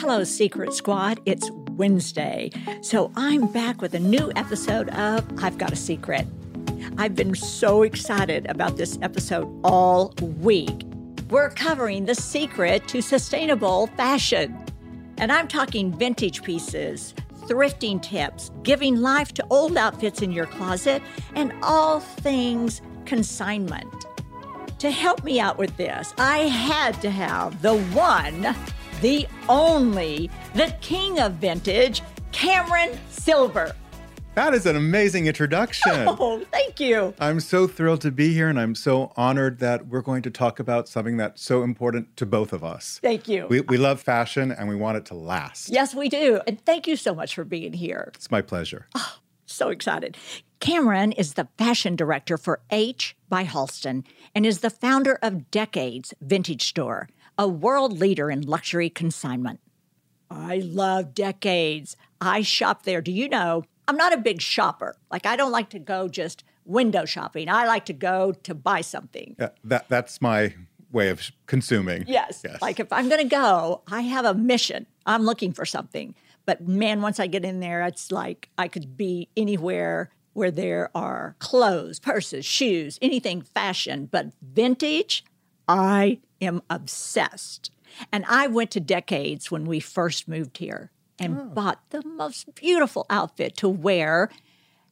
Hello, Secret Squad. It's Wednesday. So I'm back with a new episode of I've Got a Secret. I've been so excited about this episode all week. We're covering the secret to sustainable fashion. And I'm talking vintage pieces, thrifting tips, giving life to old outfits in your closet, and all things consignment. To help me out with this, I had to have the one, the only, the king of vintage, Cameron Silver. That is an amazing introduction. Oh, thank you. I'm so thrilled to be here, and I'm so honored that we're going to talk about something that's so important to both of us. Thank you. We, we love fashion and we want it to last. yes, we do. And thank you so much for being here. It's my pleasure. Oh, So excited. Cameron is the fashion director for H by Halston and is the founder of Decades Vintage Store, a world leader in luxury consignment. I love Decades. I shop there. Do you know? I'm not a big shopper. Like, I don't like to go just window shopping. I like to go to buy something. Yeah, that, that's my way of consuming. Yes. Yes. Like if I'm going to go, I have a mission. I'm looking for something. But man, once I get in there, it's like I could be anywhere where there are clothes, purses, shoes, anything fashion, but vintage, I am obsessed. And I went to decades when we first moved here and oh. bought the most beautiful outfit to wear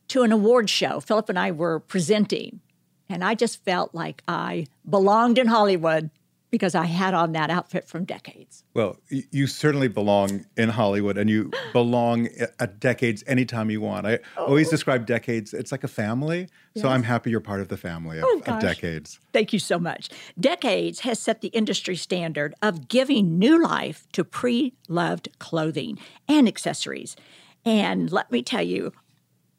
to an award show. Philip and I were presenting, and I just felt like I belonged in Hollywood because I had on that outfit from decades. Well, you certainly belong in Hollywood and you belong at decades anytime you want. I Oh. always describe decades, it's like a family. So I'm happy you're part of the family of, Oh, of decades. Thank you so much. Decades has set the industry standard of giving new life to pre loved clothing and accessories. And let me tell you,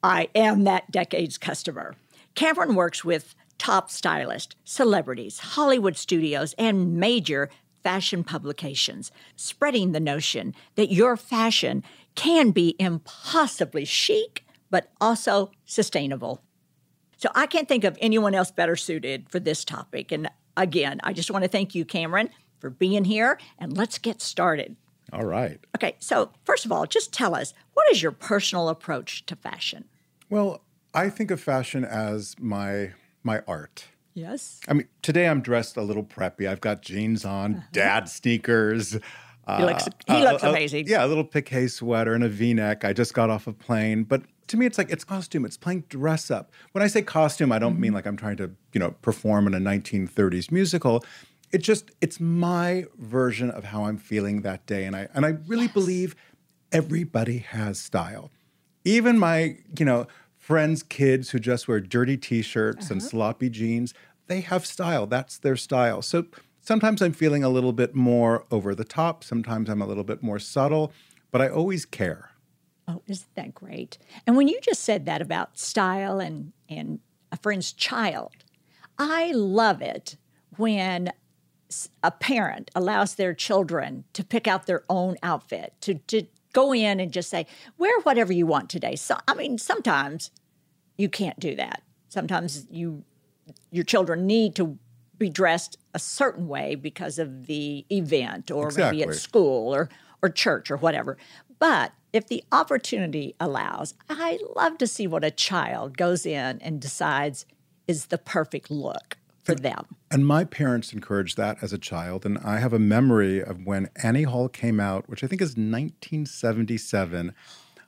I am that Decades customer. Cameron works with top stylists, celebrities, Hollywood studios, and major fashion publications, spreading the notion that your fashion can be impossibly chic, but also sustainable. So I can't think of anyone else better suited for this topic. And again, I just want to thank you, Cameron, for being here. And let's get started. All right. Okay, so first of all, just tell us what is your personal approach to fashion? Well, I think of fashion as my my art. Yes. I mean, today I'm dressed a little preppy. I've got jeans on, dad sneakers. Uh-huh. He looks- he uh, looks uh, amazing. yeah, a little piqué sweater and a V-neck. I just got off a plane, but to me, it's like it's costume. It's playing dress up. When I say costume, I don't Mm-hmm. mean like I'm trying to, you know, perform in a 1930s musical. It just it's my version of how I'm feeling that day, and I and I really believe everybody has style. Even my, you know, friends' kids who just wear dirty t-shirts and uh-huh. sloppy jeans, they have style. That's their style. So sometimes I'm feeling a little bit more over the top, sometimes I'm a little bit more subtle, but I always care. Oh, isn't that great? And when you just said that about style and and a friend's child, I love it when a parent allows their children to pick out their own outfit, to to go in and just say, wear whatever you want today. So I mean, sometimes you can't do that. Sometimes you your children need to be dressed a certain way because of the event or maybe at school or or church or whatever. But if the opportunity allows, I love to see what a child goes in and decides is the perfect look for them. And my parents encouraged that as a child. And I have a memory of when Annie Hall came out, which I think is 1977.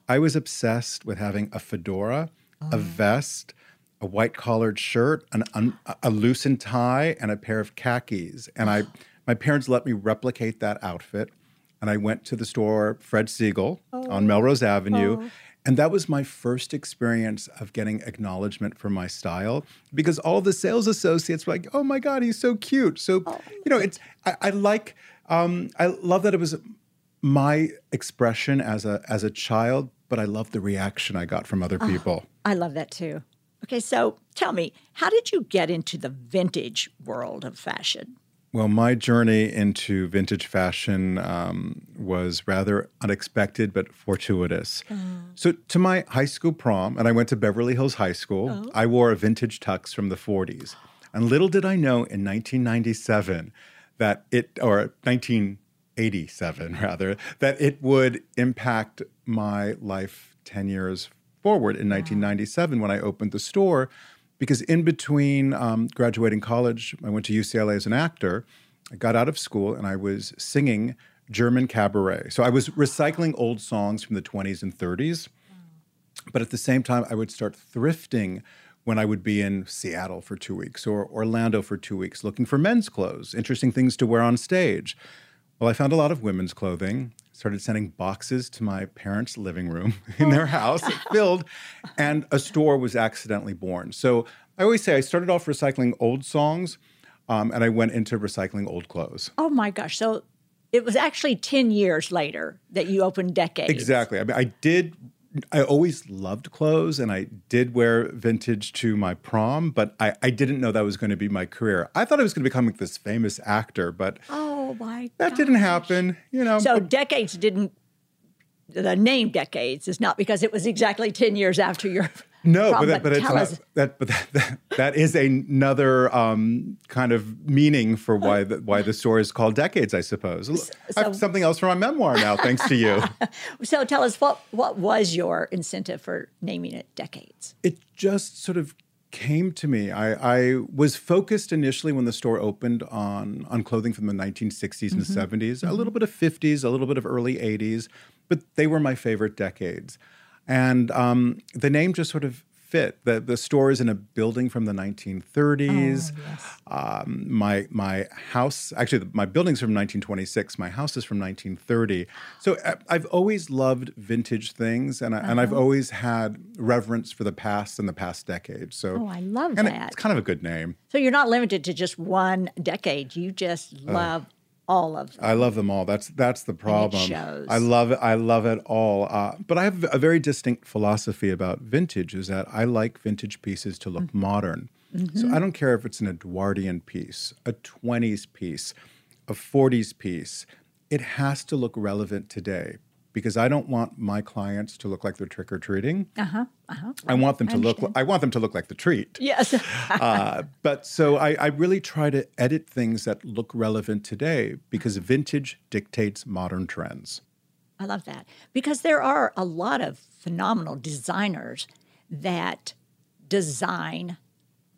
I was obsessed with having a fedora, a vest, a white collared shirt, an un, a loosened tie, and a pair of khakis. And I, my parents let me replicate that outfit. And I went to the store, Fred Segal on Melrose Avenue. And that was my first experience of getting acknowledgement for my style because all the sales associates were like, oh my God, he's so cute. So, you know, it's, I, I like, um, I love that it was my expression as a, as a child, but I love the reaction I got from other people. I love that too. Okay, so tell me, how did you get into the vintage world of fashion? Well, my journey into vintage fashion um, was rather unexpected but fortuitous. So, to my high school prom, and I went to Beverly Hills High School, I wore a vintage tux from the 40s. And little did I know in 1997 that it, or 87 rather, that it would impact my life 10 years forward in 1997 when I opened the store. Because in between um, graduating college, I went to UCLA as an actor. I got out of school and I was singing German cabaret. So I was recycling old songs from the 20s and 30s. But at the same time, I would start thrifting when I would be in Seattle for two weeks or Orlando for two weeks looking for men's clothes, interesting things to wear on stage. Well, I found a lot of women's clothing, started sending boxes to my parents' living room in their house, filled, and a store was accidentally born. So I always say I started off recycling old songs um, and I went into recycling old clothes. Oh my gosh. So it was actually 10 years later that you opened Decades. Exactly. I mean, I did I always loved clothes and I did wear vintage to my prom, but I, I didn't know that was going to be my career. I thought I was going to become like this famous actor, but oh my that gosh. didn't happen. You know. So decades didn't the name decades is not because it was exactly 10 years after your no prom, but, that, but, it's not, that but that, that, that is another um, kind of meaning for why the, why the store is called decades i suppose so, i have something else for my memoir now thanks to you so tell us what what was your incentive for naming it decades it just sort of came to me. I, I, was focused initially when the store opened on on clothing from the 1960s and mm-hmm. 70s, mm-hmm. a little bit of 50s, a little bit of early 80s, but they were my favorite decades. And um, the name just sort of fit. The the store is in a building from the 1930s. Oh, yes. um, my my house, actually, my building's from 1926. My house is from 1930. So uh, I've always loved vintage things, and I, uh-huh. and I've uh-huh. always had reverence for the past and the past decade. So oh, I love and that. It's kind of a good name. So you're not limited to just one decade. You just uh, love. Uh, all of them. I love them all. That's that's the problem. I love it. I love it all. Uh, but I have a very distinct philosophy about vintage. Is that I like vintage pieces to look mm-hmm. modern. Mm-hmm. So I don't care if it's an Edwardian piece, a 20s piece, a 40s piece. It has to look relevant today because I don't want my clients to look like they're trick or treating. Uh-huh, uh-huh. I want them to look. I want them to look like the treat. Yes. uh, but so I, I, really try to edit things that look relevant today because vintage dictates modern trends. I love that because there are a lot of phenomenal designers that design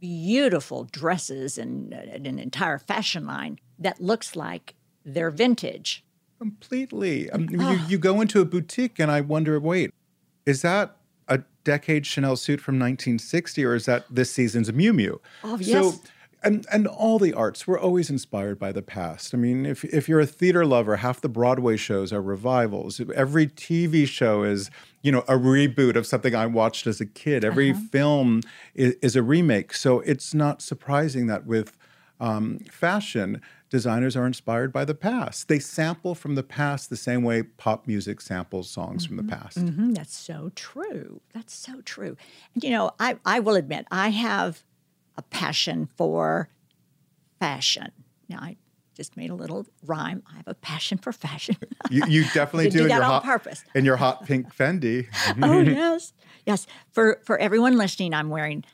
beautiful dresses and, and an entire fashion line that looks like they're vintage Completely. Um, you, ah. you go into a boutique and I wonder, wait, is that a decade Chanel suit from 1960 or is that this season's Miu Miu? Oh, yes. So, and, and all the arts were always inspired by the past. I mean, if, if you're a theater lover, half the Broadway shows are revivals. Every TV show is, you know, a reboot of something I watched as a kid. Every uh-huh. film is, is, a remake. So it's not surprising that with um, fashion, designers are inspired by the past. They sample from the past the same way pop music samples songs mm-hmm. from the mm-hmm. past. Mm-hmm. That's so true. That's so true. And you know, I, I will admit, I have a passion for fashion. Now, I just made a little rhyme. I have a passion for fashion. you, you, definitely do, do that your on hot, purpose. In your hot pink Fendi. oh yes, yes. For for everyone listening, I'm wearing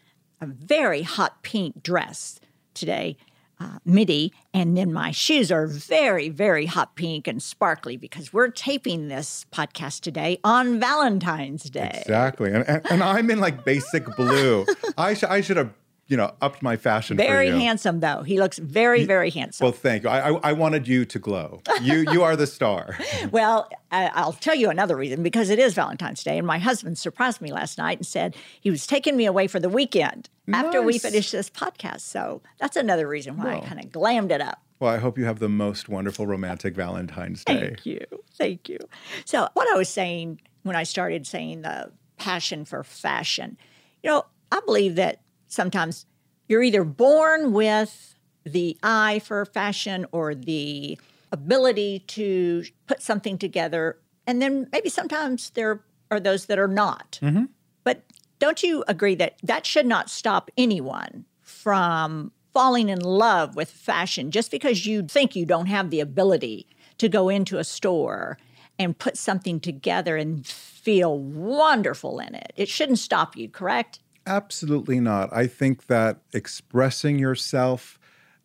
a very hot pink dress today uh, midi, and then my shoes are very, very hot pink and sparkly because we're taping this podcast today on Valentine's Day. Exactly, and, and, and I'm in like basic blue. I, sh- I should have you know, upped my fashion. Very handsome, though. He looks very, very handsome. Well, thank you. I, I, I wanted you to glow. You, you are the star. well, I, will tell you another reason because it is Valentine's Day, and my husband surprised me last night and said he was taking me away for the weekend nice. after we finished this podcast. So that's another reason why well, I kind of glammed it up. Well, I hope you have the most wonderful romantic Valentine's Day. Thank you. Thank you. So, what I was saying when I started saying the passion for fashion, you know, I believe that sometimes you're either born with the eye for fashion or the ability to put something together. And then maybe sometimes there are those that are not. Mm-hmm. But don't you agree that that should not stop anyone from falling in love with fashion just because you think you don't have the ability to go into a store and put something together and feel wonderful in it? It shouldn't stop you, correct? Absolutely not. I think that expressing yourself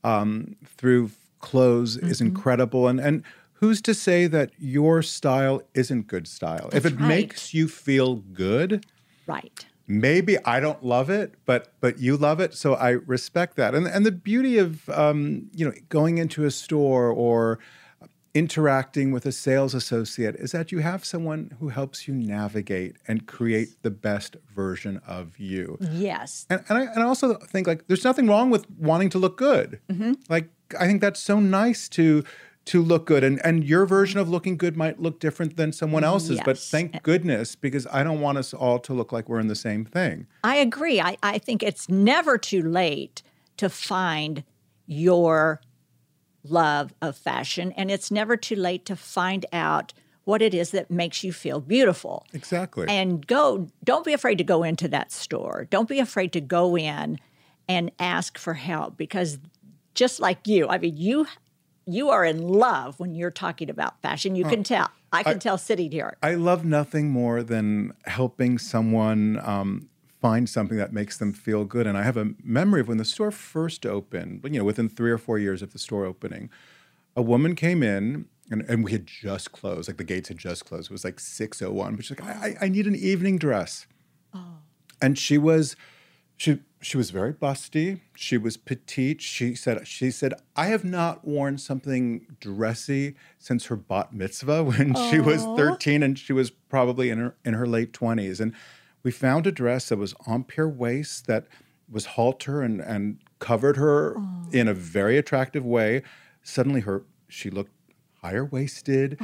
um, through clothes mm-hmm. is incredible, and and who's to say that your style isn't good style? if it right. makes you feel good, Right. maybe I don't love it, but but you love it, so I respect that. And and the beauty of um, you know going into a store or interacting with a sales associate is that you have someone who helps you navigate and create the best version of you. Yes. And, and, I, and I also think like there's nothing wrong with wanting to look good. Mm-hmm. Like I think that's so nice to to look good, and and your version of looking good might look different than someone else's. But thank goodness because I don't want us all to look like we're in the same thing. I agree. I, I think it's never too late to find your love of fashion, and it's never too late to find out what it is that makes you feel beautiful. Exactly. And go, don't be afraid to go into that store. Don't be afraid to go in and ask for help because just like you, I mean, you you are in love when you're talking about fashion. You can tell. I can tell sitting here. I love nothing more than helping someone um, find something that makes them feel good. And I have a memory of when the store first opened, you know, within three or four years of the store opening, a woman came in and, and we had just closed, like the gates had just closed. It was like 6.01, but she's like, I, I I need an evening dress. Oh. And she was, she, she was very busty. She was petite. She said, she said, I have not worn something dressy since her bat mitzvah when she was 13 and she was probably in her, in her late 20s. And we found a dress that was empire waist that was halter and, and covered her in a very attractive way. Suddenly her, she looked higher waisted.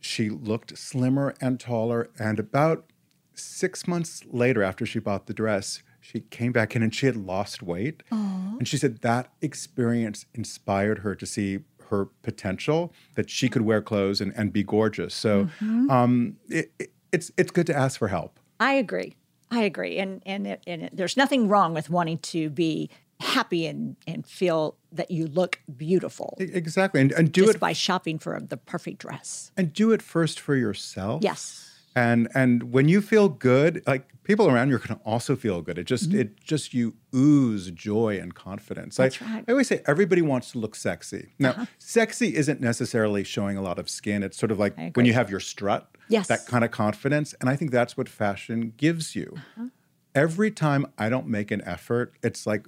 She looked slimmer and taller. And about six months later, after she bought the dress, she came back in and she had lost weight. And she said that experience inspired her to see her potential, that she could wear clothes and, and be gorgeous. So um, it, it- it's, it's good to ask for help. I agree. I agree. And and, it, and it, there's nothing wrong with wanting to be happy and, and feel that you look beautiful Exactly. And, and do just it by shopping for the perfect dress. and do it first for yourself. Yes. And and when you feel good, like people around you are going to also feel good. It just it just you ooze joy and confidence. Mm-hmm. That's I, right. Uh-huh. I always say everybody wants to look sexy. Now, sexy isn't necessarily showing a lot of skin. It's sort of like when you have your strut, Yes. that kind of confidence. And I think that's what fashion gives you. Uh-huh. Every time I don't make an effort, it's like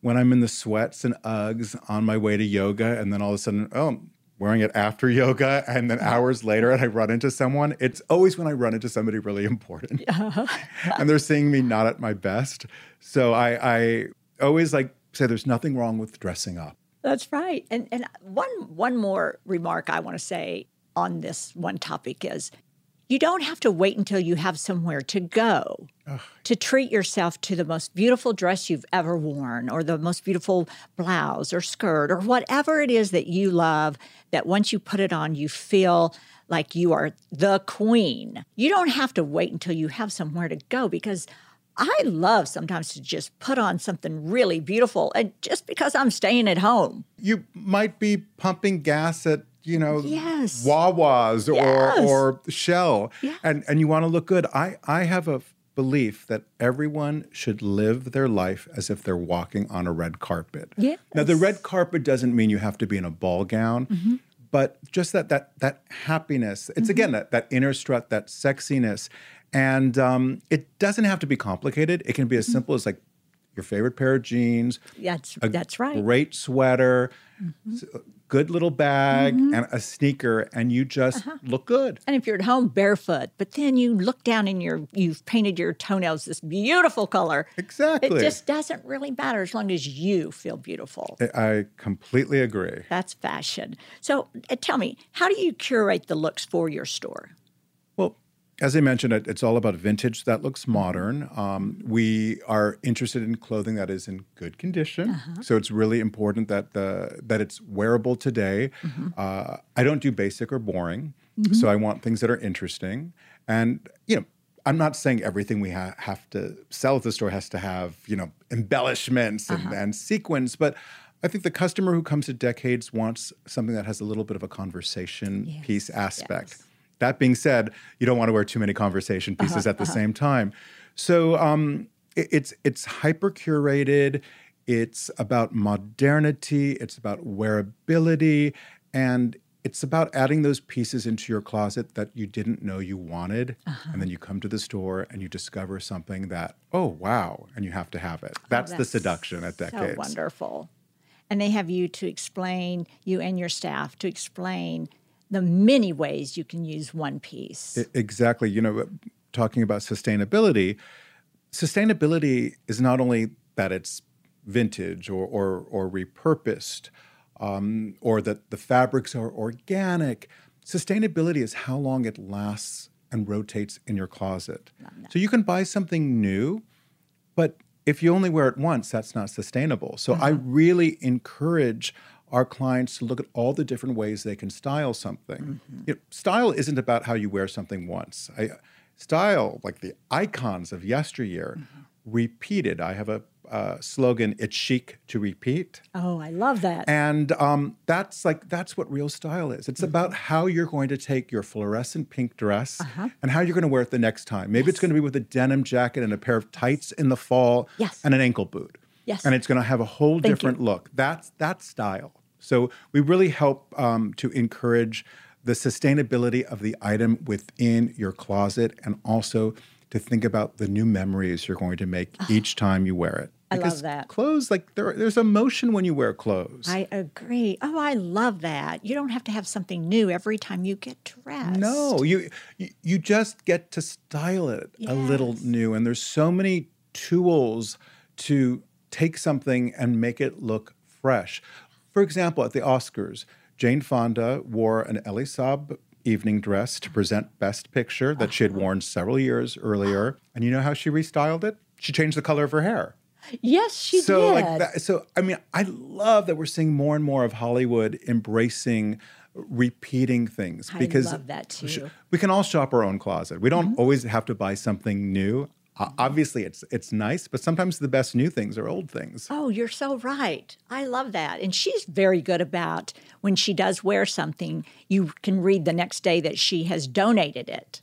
when I'm in the sweats and Uggs on my way to yoga, and then all of a sudden, oh, I'm wearing it after yoga, and then hours later, and I run into someone. It's always when I run into somebody really important, and they're seeing me not at my best. So I, I always like say, there's nothing wrong with dressing up. That's right. And and one one more remark I want to say on this one topic is you don't have to wait until you have somewhere to go to treat yourself to the most beautiful dress you've ever worn or the most beautiful blouse or skirt or whatever it is that you love that once you put it on you feel like you are the queen. You don't have to wait until you have somewhere to go because I love sometimes to just put on something really beautiful and just because I'm staying at home. You might be pumping gas at you know Yes. Wawas or Yes. or Shell, Yeah. and and you want to look good. I I have a belief that everyone should live their life as if they're walking on a red carpet. Yes. Now the red carpet doesn't mean you have to be in a ball gown. Mm-hmm. But just that that that happiness, it's again that that inner strut, that sexiness, and um, it doesn't have to be complicated. It can be as Mm-hmm. simple as like your favorite pair of jeans, That's that's right. Mm-hmm. Great sweater, s- good little bag, and a sneaker, and you just Uh-huh. look good. And if you're at home barefoot, but then you look down and you're you've painted your toenails this beautiful color. Exactly. It just doesn't really matter as long as you feel beautiful. I- I completely agree. That's fashion. So uh, tell me, how do you curate the looks for your store? As I mentioned, it, it's all about vintage that looks Mm-hmm. modern. Um, we are interested in clothing that is in good condition, Uh-huh. so it's really important that the that it's wearable today. Mm-hmm. Uh, I don't do basic or boring, so I want things that are interesting. And you know, I'm not saying everything we ha- have to sell at the store has to have you know embellishments and, Uh-huh. and sequins, but I think the customer who comes to Decades wants something that has a little bit of a conversation piece aspect. yes. That being said, you don't want to wear too many conversation uh-huh, pieces at the uh-huh. same time. So um, it- it's it's hyper curated. It's about modernity. It's about wearability, and it's about adding those pieces into your closet that you didn't know you wanted. Uh-huh. And then you come to the store and you discover something that, oh, wow, and you have to have it. Oh, that's, the that's seduction at decades So wonderful. And they have you to explain, you and your staff to explain the many ways you can use one piece. Exactly. You know, talking about sustainability, sustainability is not only that it's vintage or or, or repurposed, um, or that the fabrics are organic. Sustainability is how long it lasts and rotates in your closet. So you can buy something new, but if you only wear it once, that's not sustainable. So I really encourage our clients to look at all the different ways they can style something. You know, style isn't about how you wear something once. I, style, like the icons of yesteryear, repeated. I have a uh, slogan: "It's chic to repeat." oh, I love that. And um, that's like that's what real style is. It's about how you're going to take your fluorescent pink dress and how you're going to wear it the next time. Maybe it's going to be with a denim jacket and a pair of tights in the fall Yes. and an ankle boot. Yes. And it's going to have a whole different look. That's that's style. So we really help um, to encourage the sustainability of the item within your closet and also to think about the new memories you're going to make each time you wear it. I love Because that. Clothes, like there, there's emotion when you wear clothes. I agree. Oh, I love that. You don't have to have something new every time you get dressed. No, you you- you just get to style it a little new, and there's so many tools to take something and make it look fresh. For example, at the Oscars, Jane Fonda wore an Elie Saab evening dress to present Best Picture that she had worn several years earlier, and you know how she restyled it? She changed the color of her hair. Yes, she so did. like that so i mean i love that we're seeing more and more of hollywood embracing repeating things I because love that too. Mm-hmm. we can all shop our own closet we don't always have to buy something new obviously it's it's nice but sometimes the best new things are old things Oh, you're so right. I love that. And she's very good about when she does wear something, you can read the next day that she has donated it.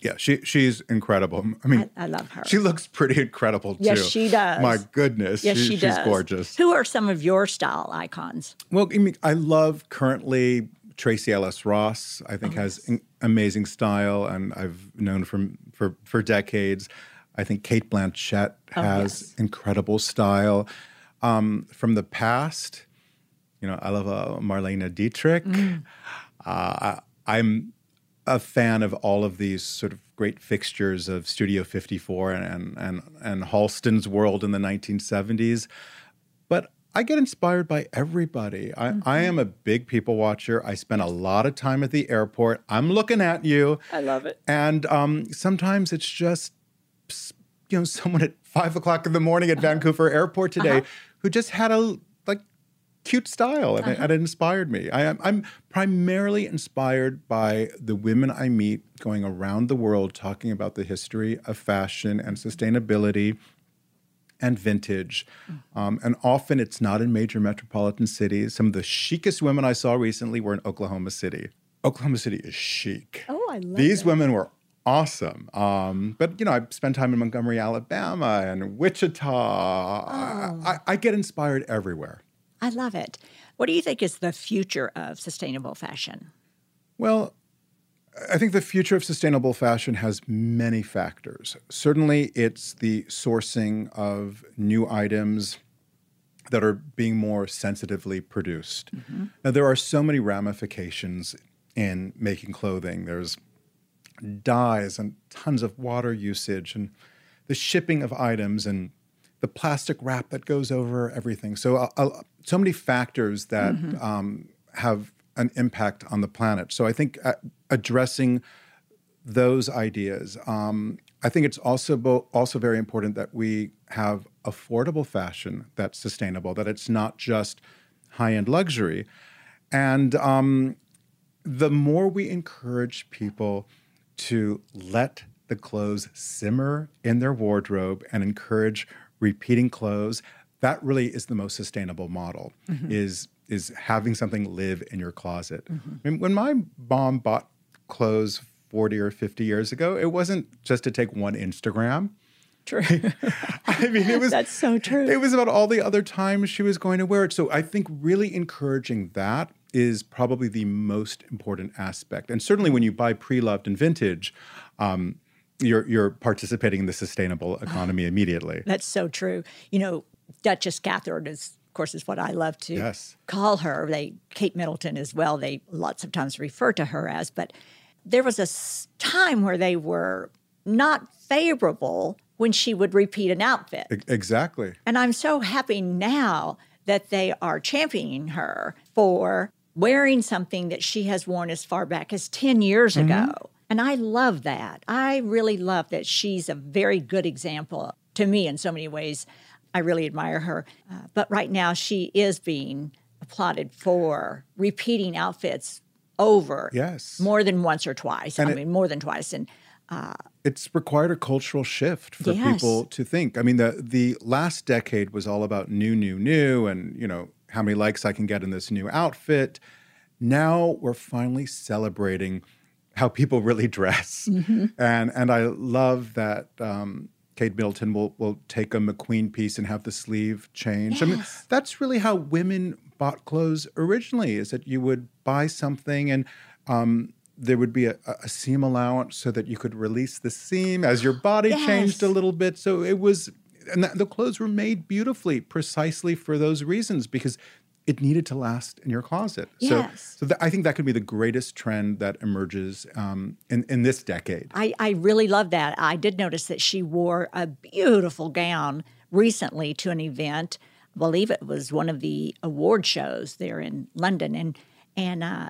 yeah she she's incredible i mean I love her. she looks pretty incredible too Yes, she does. my goodness yes, she, does. she's gorgeous Who are some of your style icons? Well, I mean, I love currently Tracee Ellis Ross. I think oh, has in- amazing style, and I've known from for for decades. I think Cate Blanchett has yes. incredible style. Um, from the past, you know, I love uh, Marlene Dietrich. Uh, I, I'm a fan of all of these sort of great fixtures of Studio 54 and and and, Halston's world in the 1970s. But I get inspired by everybody. I, I am a big people watcher. I spend a lot of time at the airport. I'm looking at you. I love it. And um, sometimes it's just, you know, someone at five o'clock in the morning at uh-huh. Vancouver Airport uh-huh. today who just had a like cute style and, it, uh-huh. and it inspired me. I am I'm primarily inspired by the women I meet going around the world talking about the history of fashion and sustainability and vintage. Mm. Um, and often it's not in major metropolitan cities. Some of the chicest women I saw recently were in Oklahoma City. Oklahoma City is chic. Oh, I love These women were awesome. Um, but you know, I spend time in Montgomery, Alabama, and Wichita. I, I, I get inspired everywhere. I love it. What do you think is the future of sustainable fashion? Well, I think the future of sustainable fashion has many factors. Certainly, it's the sourcing of new items that are being more sensitively produced. Now, there are so many ramifications in making clothing. There's dyes and tons of water usage and the shipping of items and the plastic wrap that goes over everything. So, uh, uh, so many factors that um, have an impact on the planet. So, I think uh, addressing those ideas. Um, I think it's also bo- also very important that we have affordable fashion that's sustainable. That it's not just high end luxury, and um, the more we encourage people to let the clothes simmer in their wardrobe and encourage repeating clothes, that really is the most sustainable model. Mm-hmm. Is is having something live in your closet. Mm-hmm. I mean, when my mom bought clothes 40 or 50 years ago, it wasn't just to take one Instagram. True. I mean, it was That's so true. it was about all the other times she was going to wear it. So I think really encouraging that is probably the most important aspect. And certainly when you buy pre-loved and vintage, um, you're you're participating in the sustainable economy immediately. That's so true. You know, Duchess Catherine is of course is what I love to Yes. call her. They Kate Middleton as well. They lots of times refer to her as, but there was a time where they were not favorable when she would repeat an outfit. E- Exactly. And I'm so happy now that they are championing her for wearing something that she has worn as far back as 10 years ago. And I love that. I really love that she's a very good example to me in so many ways. I really admire her. Uh, but right now, she is being applauded for repeating outfits over Yes. more than once or twice. And I it- mean, more than twice. And it's required a cultural shift for Yes. people to think. I mean, the the last decade was all about new, new, new, and you know how many likes I can get in this new outfit. Now we're finally celebrating how people really dress, Mm-hmm. and and I love that. Um, Kate Middleton will will take a McQueen piece and have the sleeve changed. I mean, that's really how women bought clothes originally. Is that you would buy something and um, there would be a, a seam allowance so that you could release the seam as your body changed a little bit. So it was, and the clothes were made beautifully, precisely for those reasons because it needed to last in your closet. Yes. So, so th- I think that could be the greatest trend that emerges um, in in this decade. I, I really love that. I did notice that she wore a beautiful gown recently to an event. I believe it was one of the award shows there in London, and and uh,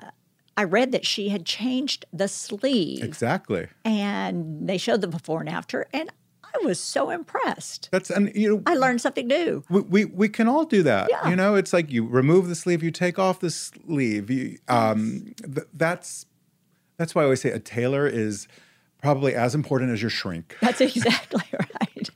I read that she had changed the sleeve, Exactly. and they showed the before and after, and I was so impressed. That's and you know I learned something new. we, we we can all do that. Yeah. You know, it's like you remove the sleeve, you take off the sleeve. You, um, th- that's that's why I always say a tailor is probably as important as your shrink. That's exactly right.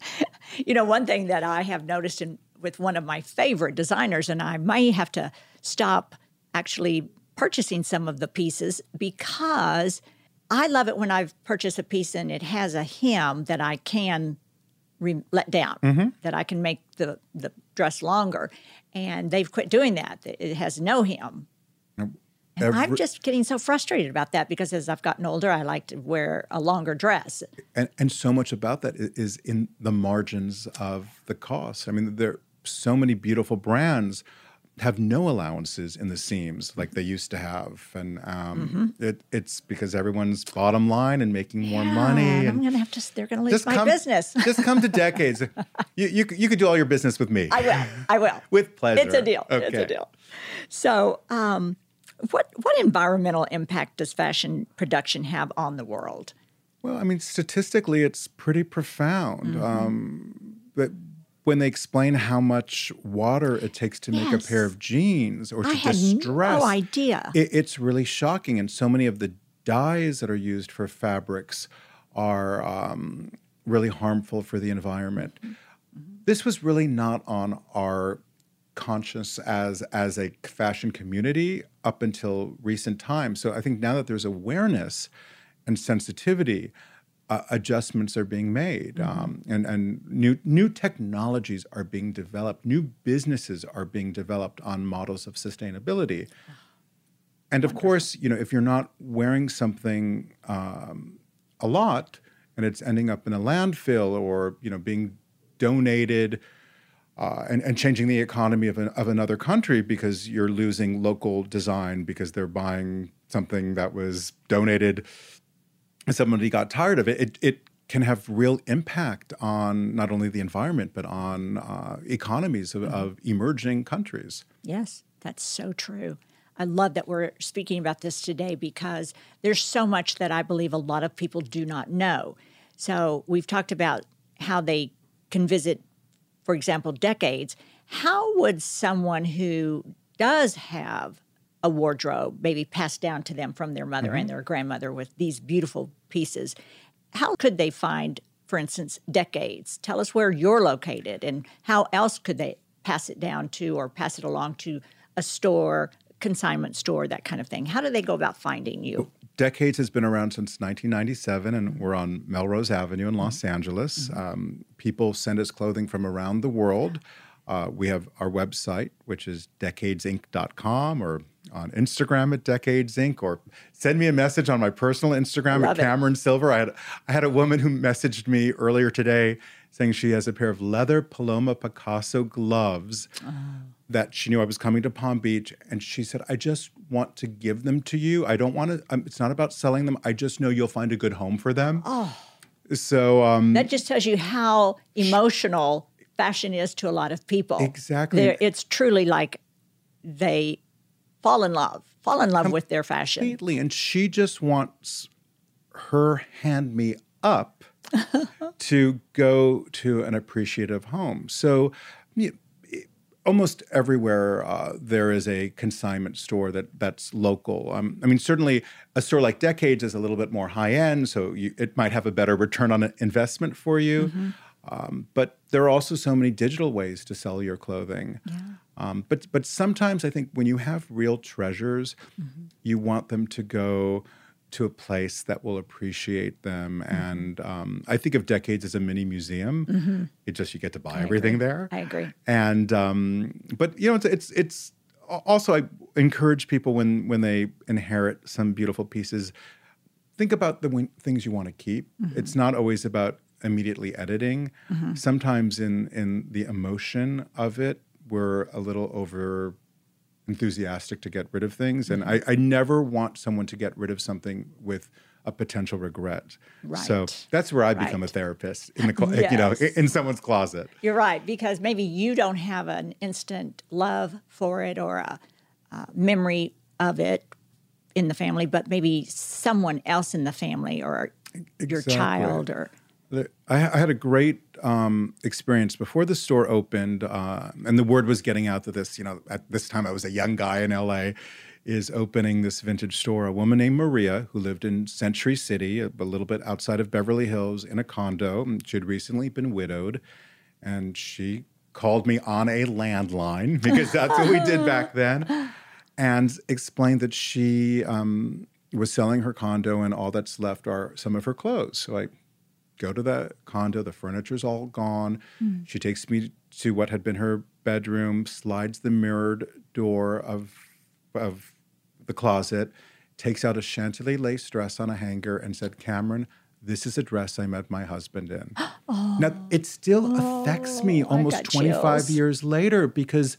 You know, one thing that I have noticed in with one of my favorite designers, and I may have to stop actually purchasing some of the pieces because I love it when I've purchased a piece and it has a hem that I can re- let down, mm-hmm. that I can make the, the dress longer. And they've quit doing that. It has no hem. And I'm just getting so frustrated about that because as I've gotten older, I like to wear a longer dress. and and so much about that is in the margins of the cost. I mean, there are so many beautiful brands have no allowances in the seams like they used to have, and um, it, it's because everyone's bottom line and making more money. and I'm going to have to. They're going to leave my business. just come to decades. You, you you could do all your business with me. I will. I will. With pleasure. It's a deal. It's a deal. So, um, what what environmental impact does fashion production have on the world? Well, I mean, statistically, it's pretty profound. Mm-hmm. Um, but when they explain how much water it takes to make a pair of jeans or to I distress, no idea. it, it's really shocking. And so many of the dyes that are used for fabrics are um, really harmful for the environment. This was really not on our conscious as as a fashion community up until recent times. So I think now that there's awareness and sensitivity, uh, adjustments are being made, um, and and new new technologies are being developed. New businesses are being developed on models of sustainability. And of course, you know, if you're not wearing something um, a lot and it's ending up in a landfill or you know being donated uh, and, and changing the economy of, an, of another country because you're losing local design because they're buying something that was donated somebody got tired of it, it, it can have real impact on not only the environment but on uh, economies of, of emerging countries. Yes, that's so true. I love that we're speaking about this today because there's so much that I believe a lot of people do not know. So we've talked about how they can visit, for example, decades. How would someone who does have a wardrobe maybe passed down to them from their mother and their grandmother with these beautiful pieces, how could they find, for instance, decades? Tell us where you're located and how else could they pass it down to or pass it along to a store, consignment store, that kind of thing. How do they go about finding you? Decades has been around since 1997, and we're on Melrose Avenue in Los Mm-hmm. Angeles. Um, people send us clothing from around the world. Uh, we have our website, which is decadesinc.com, or on Instagram at Decades Inc. or send me a message on my personal Instagram Love at Cameron Silver. I had I had a woman who messaged me earlier today saying she has a pair of leather Paloma Picasso gloves oh. that she knew I was coming to Palm Beach, and she said, "I just want to give them to you. I don't want to. Um, it's not about selling them. I just know you'll find a good home for them." Oh, so um, that just tells you how emotional fashion is to a lot of people. Exactly, They're, it's truly like they fall in love, fall in love with their fashion. Completely, and she just wants her hand me up to go to an appreciative home. So, almost everywhere uh, there is a consignment store that that's local. Um, I mean, certainly a store like Decades is a little bit more high end, so you, it might have a better return on investment for you. Mm-hmm. Um, but there are also so many digital ways to sell your clothing. Yeah. Um, but but sometimes I think when you have real treasures, mm-hmm. you want them to go to a place that will appreciate them. Mm-hmm. And um, I think of decades as a mini museum. Mm-hmm. It just you get to buy I everything agree. there. I agree. And um, but you know it's it's it's also I encourage people when when they inherit some beautiful pieces. Think about the things you want to keep. Mm-hmm. It's not always about immediately editing. Mm-hmm. Sometimes in in the emotion of it, we're a little over enthusiastic to get rid of things. And mm-hmm. I, I never want someone to get rid of something with a potential regret. Right. So that's where I become a therapist in the clo- yes. you know in someone's closet. You're right because maybe you don't have an instant love for it or a, a memory of it in the family, but maybe someone else in the family or your exactly. child or I, had a great um, experience before the store opened, uh, and the word was getting out that this, you know, at this time I was a young guy in LA, is opening this vintage store. A woman named Maria, who lived in Century City, a, a little bit outside of Beverly Hills, in a condo. She had recently been widowed, and she called me on a landline because that's what we did back then, and explained that she um, was selling her condo, and all that's left are some of her clothes. So I go to the condo. The furniture's all gone. Mm. She takes me to what had been her bedroom, slides the mirrored door of of the closet, takes out a chantilly lace dress on a hanger, and said, "Cameron." This is a dress I met my husband in. Oh. Now, it still oh, affects me almost 25 chills. years later because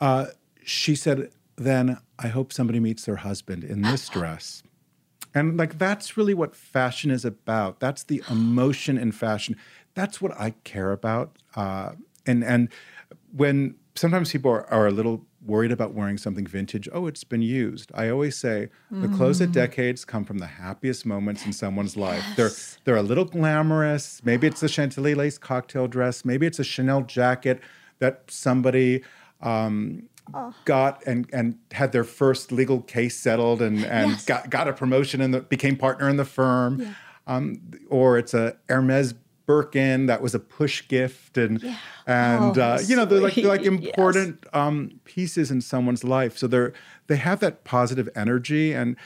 uh, she said, Then I hope somebody meets their husband in this dress. And like that's really what fashion is about. That's the emotion in fashion. That's what I care about. Uh, and and when sometimes people are, are, a little worried about wearing something vintage, oh, it's been used. I always say mm. the clothes at mm. decades come from the happiest moments in someone's life. Yes. They're they're a little glamorous. Maybe it's a chantilly lace cocktail dress. Maybe it's a Chanel jacket that somebody um, oh. got and and had their first legal case settled and and yes. got got a promotion and became partner in the firm, yeah. um, or it's a Hermes Birkin that was a push gift and yeah. and oh, uh, you know they're like they're like important yes. um, pieces in someone's life. So they're they have that positive energy and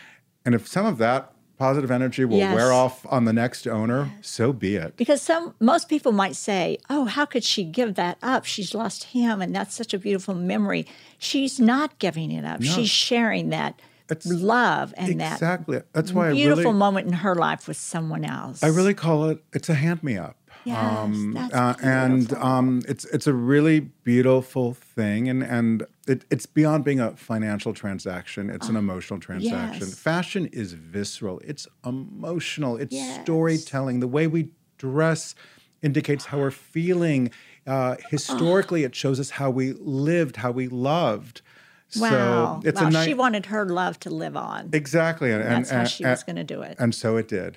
and if some of that positive energy will yes. wear off on the next owner, so be it. Because some most people might say, "Oh, how could she give that up? She's lost him and that's such a beautiful memory." She's not giving it up. No. She's sharing that it's, love and exactly. that exactly. That's why a beautiful really, moment in her life with someone else. I really call it it's a hand me up. Yes, um, that's uh, and um, it's it's a really beautiful thing, and and it, it's beyond being a financial transaction. It's an oh, emotional transaction. Yes. Fashion is visceral. It's emotional. It's yes. storytelling. The way we dress indicates how we're feeling. Uh, historically, it shows us how we lived, how we loved. Wow. So it's wow. nice, she wanted her love to live on. Exactly. And, and that's and, how she was going to do it. And so it did.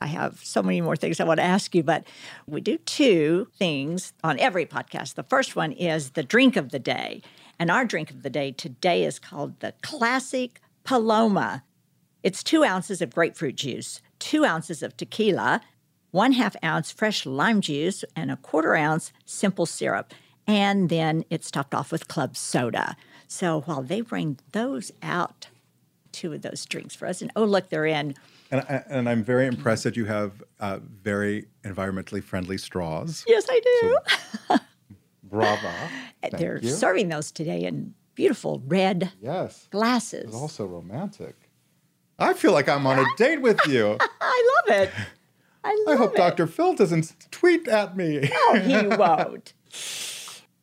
I have so many more things I want to ask you, but we do two things on every podcast. The first one is the drink of the day. And our drink of the day today is called the Classic Paloma. It's two ounces of grapefruit juice, two ounces of tequila, one half ounce fresh lime juice, and a quarter ounce simple syrup. And then it's topped off with club soda. So while they bring those out, two of those drinks for us, and oh, look, they're in And, I, and I'm very impressed that you have uh, very environmentally friendly straws. Yes, I do. Brava. Thank They're you. serving those today in beautiful red Yes. glasses. It's also romantic. I feel like I'm on a date with you. I love it. I love I hope it. Dr. Phil doesn't tweet at me. Oh, he won't.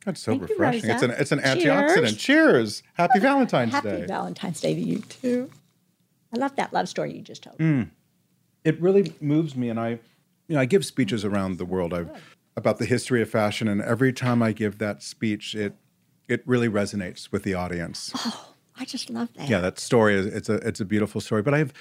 That's so Thank you, refreshing. It's an it's an Cheers. antioxidant. Cheers. Happy Valentine's Happy Day. Valentine's Day to you too. I love that love story you just told. Mm. it really moves me and I you know I give speeches around the world I've, about the history of fashion and every time I give that speech it it really resonates with the audience. Oh, I just love that. Yeah, that story is it's a it's a beautiful story. But I have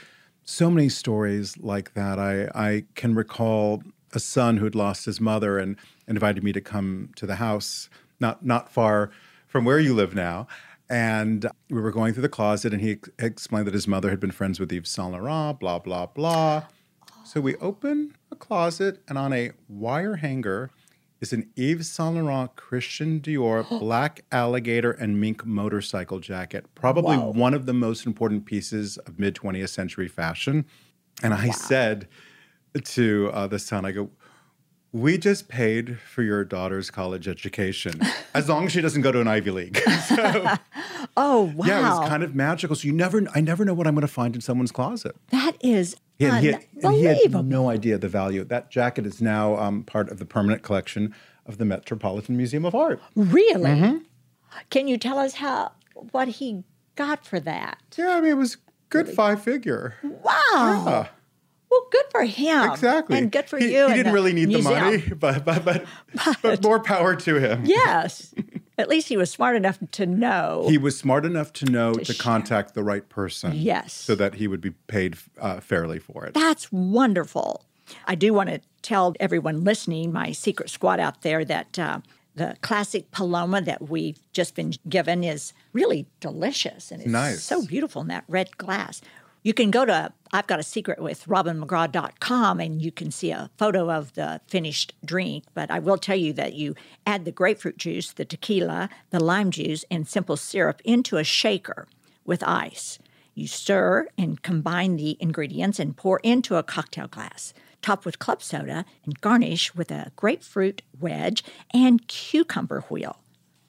so many stories like that. I I can recall a son who'd lost his mother and invited me to come to the house, not not far from where you live now. And we were going through the closet, and he ex- explained that his mother had been friends with Yves Saint Laurent, blah blah blah. So we open a closet, and on a wire hanger is an Yves Saint Laurent Christian Dior black alligator and mink motorcycle jacket, probably Wow. one of the most important pieces of mid 20th century fashion. And I said to uh, the son, I go, we just paid for your daughter's college education, as long as she doesn't go to an Ivy League. Oh wow. Yeah, it was kind of magical. So you never, I never know what I'm going to find in someone's closet. that is had, he had- and he had unbelievable. no idea the value. That jacket is now um, part of the permanent collection of the Metropolitan Museum of Art. Really? Mm-hmm. Can you tell us how what he got for that? Yeah, I mean, it was good five figure. Wow. Yeah, Well, good for him. exactly. And good for He- you. He didn't really need museum. the money, but but but, but more power to him. Yes. At least he was smart enough to know. He was smart enough to know to, share. contact the right person. Yes. So that he would be paid uh, fairly for it. That's wonderful. I do want to tell everyone listening, my secret squad out there, that uh, the classic Paloma that we've just been given is really delicious and it's Nice. so beautiful in that red glass. You can go to I've got a secret with robinmcgraw.com and you can see a photo of the finished drink. But I will tell you that you add the grapefruit juice, the tequila, the lime juice, and simple syrup into a shaker with ice. You stir and combine the ingredients and pour into a cocktail glass. Top with club soda and garnish with a grapefruit wedge and cucumber wheel.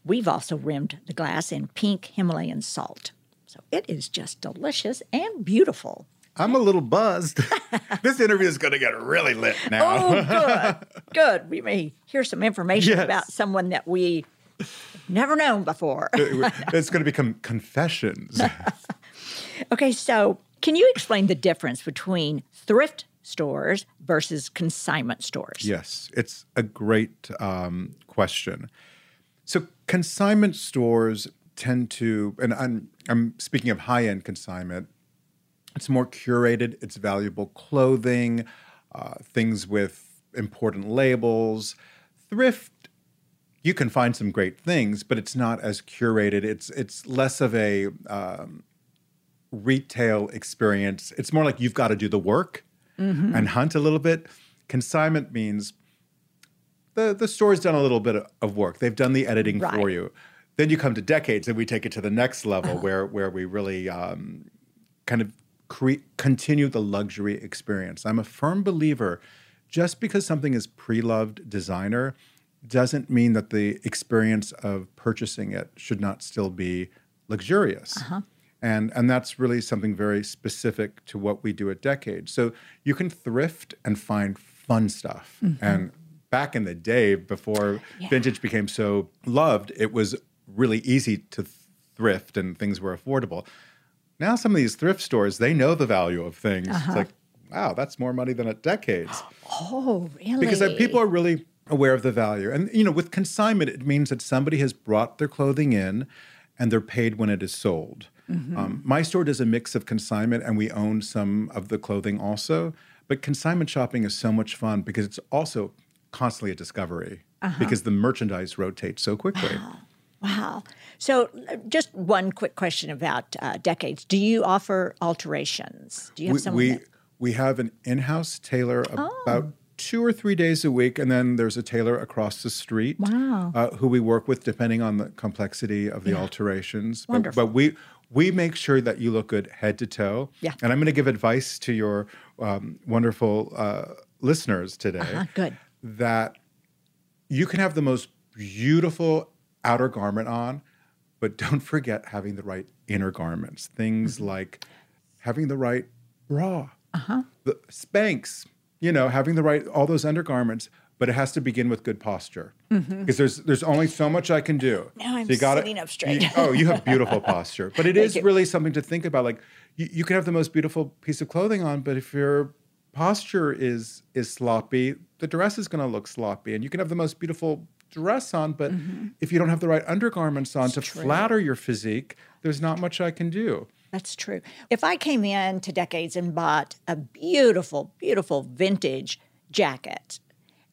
We've also rimmed the glass in pink Himalayan salt. So it is just delicious and beautiful. I'm a little buzzed. this interview is going to get really lit now. Oh, good. good. We may hear some information Yes. about someone that we never known before. it's going to become confessions. Okay, so can you explain the difference between thrift stores versus consignment stores? Yes, it's a great um, question. So consignment stores tend to, and I'm, I'm speaking of high end consignment, it's more curated, it's valuable clothing, uh, things with important labels. Thrift, you can find some great things, but it's not as curated. It's it's less of a um, retail experience. It's more like you've got to do the work and hunt a little bit. Consignment means the the store's done a little bit of work. They've done the editing for you. Then you come to decades, and we take it to the next level uh-huh. where where we really um, kind of cre- continue the luxury experience. I'm a firm believer. Just because something is pre-loved designer doesn't mean that the experience of purchasing it should not still be luxurious. Uh-huh. And, and that's really something very specific to what we do at Decade. So you can thrift and find fun stuff mm-hmm. and back in the day before vintage became so loved, it was really easy to thrift and things were affordable. Now some of these thrift stores, they know the value of things. Uh-huh. It's like, wow, that's more money than at decades. Oh, really? Because uh, people are really aware of the value. And you know, with consignment, it means that somebody has brought their clothing in and they're paid when it is sold. Mm-hmm. Um, my store does a mix of consignment and we own some of the clothing also. But consignment shopping is so much fun because it's also constantly a discovery Uh-huh. because the merchandise rotates so quickly. Wow. So, uh, just one quick question about uh, decades. Do you offer alterations? Do you have we, someone we, that- we have an in-house tailor Oh. about two or three days a week, and then there's a tailor across the street Wow. uh, who we work with depending on the complexity of the alterations. But, Wonderful. but we we make sure that you look good head to toe. Yeah. And I'm going to give advice to your um, wonderful uh, listeners today Uh, good. that you can have the most beautiful outer garment on, but don't forget having the right inner garments. Things Mm-hmm. like having the right bra, Uh-huh. the Spanx, you know, having the right all those undergarments. But it has to begin with good posture because there's there's only so much I can do. Mm-hmm. Now I'm So you gotta- sitting up straight. you- oh, you have beautiful posture, but it is you. really something to think about. Like you, you can have the most beautiful piece of clothing on, but if your posture is is sloppy, the dress is going to look sloppy, and you can have the most beautiful dress on, but mm-hmm. if you don't have the right undergarments on to flatter your physique, there's not much I can do. That's true. If I came in to Decades and bought a beautiful, beautiful vintage jacket,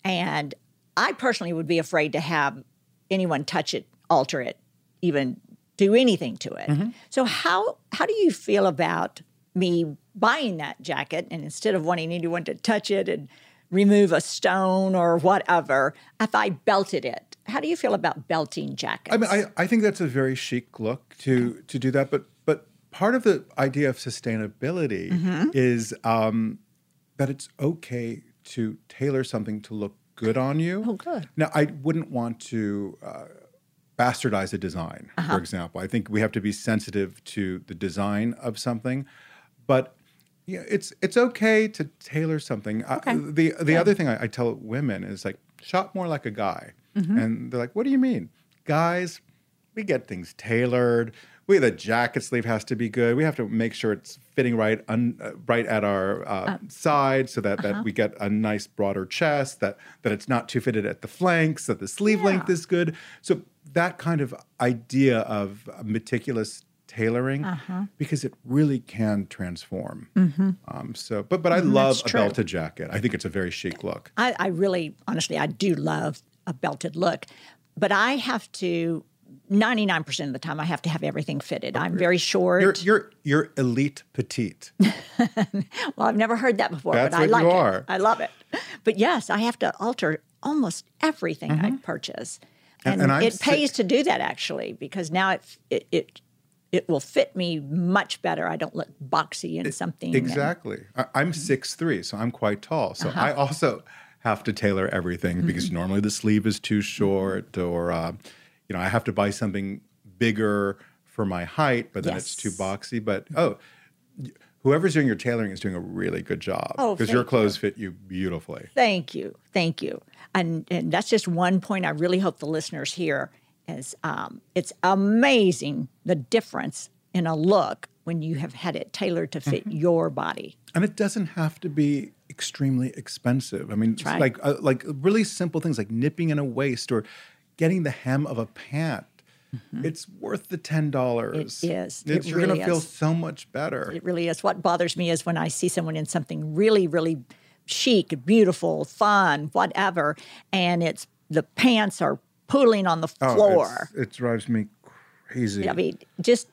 and I personally would be afraid to have anyone touch it, alter it, even do anything to it. Mm-hmm. So how how do you feel about me buying that jacket and instead of wanting anyone to touch it and remove a stone or whatever, if I belted it? How do you feel about belting jackets? I mean, I, I think that's a very chic look to to do that, but but part of the idea of sustainability is um, that it's okay to tailor something to look good on you. Oh, good. Now, I wouldn't want to uh, bastardize a design, for example. I think we have to be sensitive to the design of something, but yeah, it's it's okay to tailor something. Uh, the the other thing I, I tell women is like shop more like a guy, and they're like, "What do you mean, guys? We get things tailored. We the jacket sleeve has to be good. We have to make sure it's fitting right un, uh, right at our uh, side, so that that we get a nice broader chest. That that it's not too fitted at the flanks. That the sleeve length is good. So that kind of idea of meticulous tailoring because it really can transform. Um, so, but but I love a belted jacket. I think it's a very chic look. I, I really, honestly, I do love a belted look, but I have to. 99% of the time, I have to have everything fitted. I'm very short. You're you're you're elite petite. well, I've never heard that before, That's but I what like you it. are. I love it. But yes, I have to alter almost everything I purchase. And, Mm-hmm. And- and it pays to do that actually because now it, it, it, it will fit me much better. I don't look boxy in something. Exactly. I, I'm six three, so I'm quite tall. So uh-huh. I also have to tailor everything mm-hmm. because normally the sleeve is too mm-hmm. short, or uh, you know, I have to buy something bigger for my height, but then it's too boxy. But oh, y- whoever's doing your tailoring is doing a really good job Oh, because your thank clothes fit you beautifully. Thank you, thank you, and and that's just one point I really hope the listeners hear is um, it's amazing the difference in a look when you have had it tailored to fit Mm-hmm. your body. And it doesn't have to be extremely expensive. I mean, right. like uh, like really simple things like nipping in a waist or getting the hem of a pant. It's worth the ten dollars. Mm-hmm. It is. It you're really gonna feel so much better. It really is. What bothers me is when I see someone in something really, really chic, beautiful, fun, whatever, and it's the pants are pooling on the Oh, floor. it's- it drives me crazy. I mean, just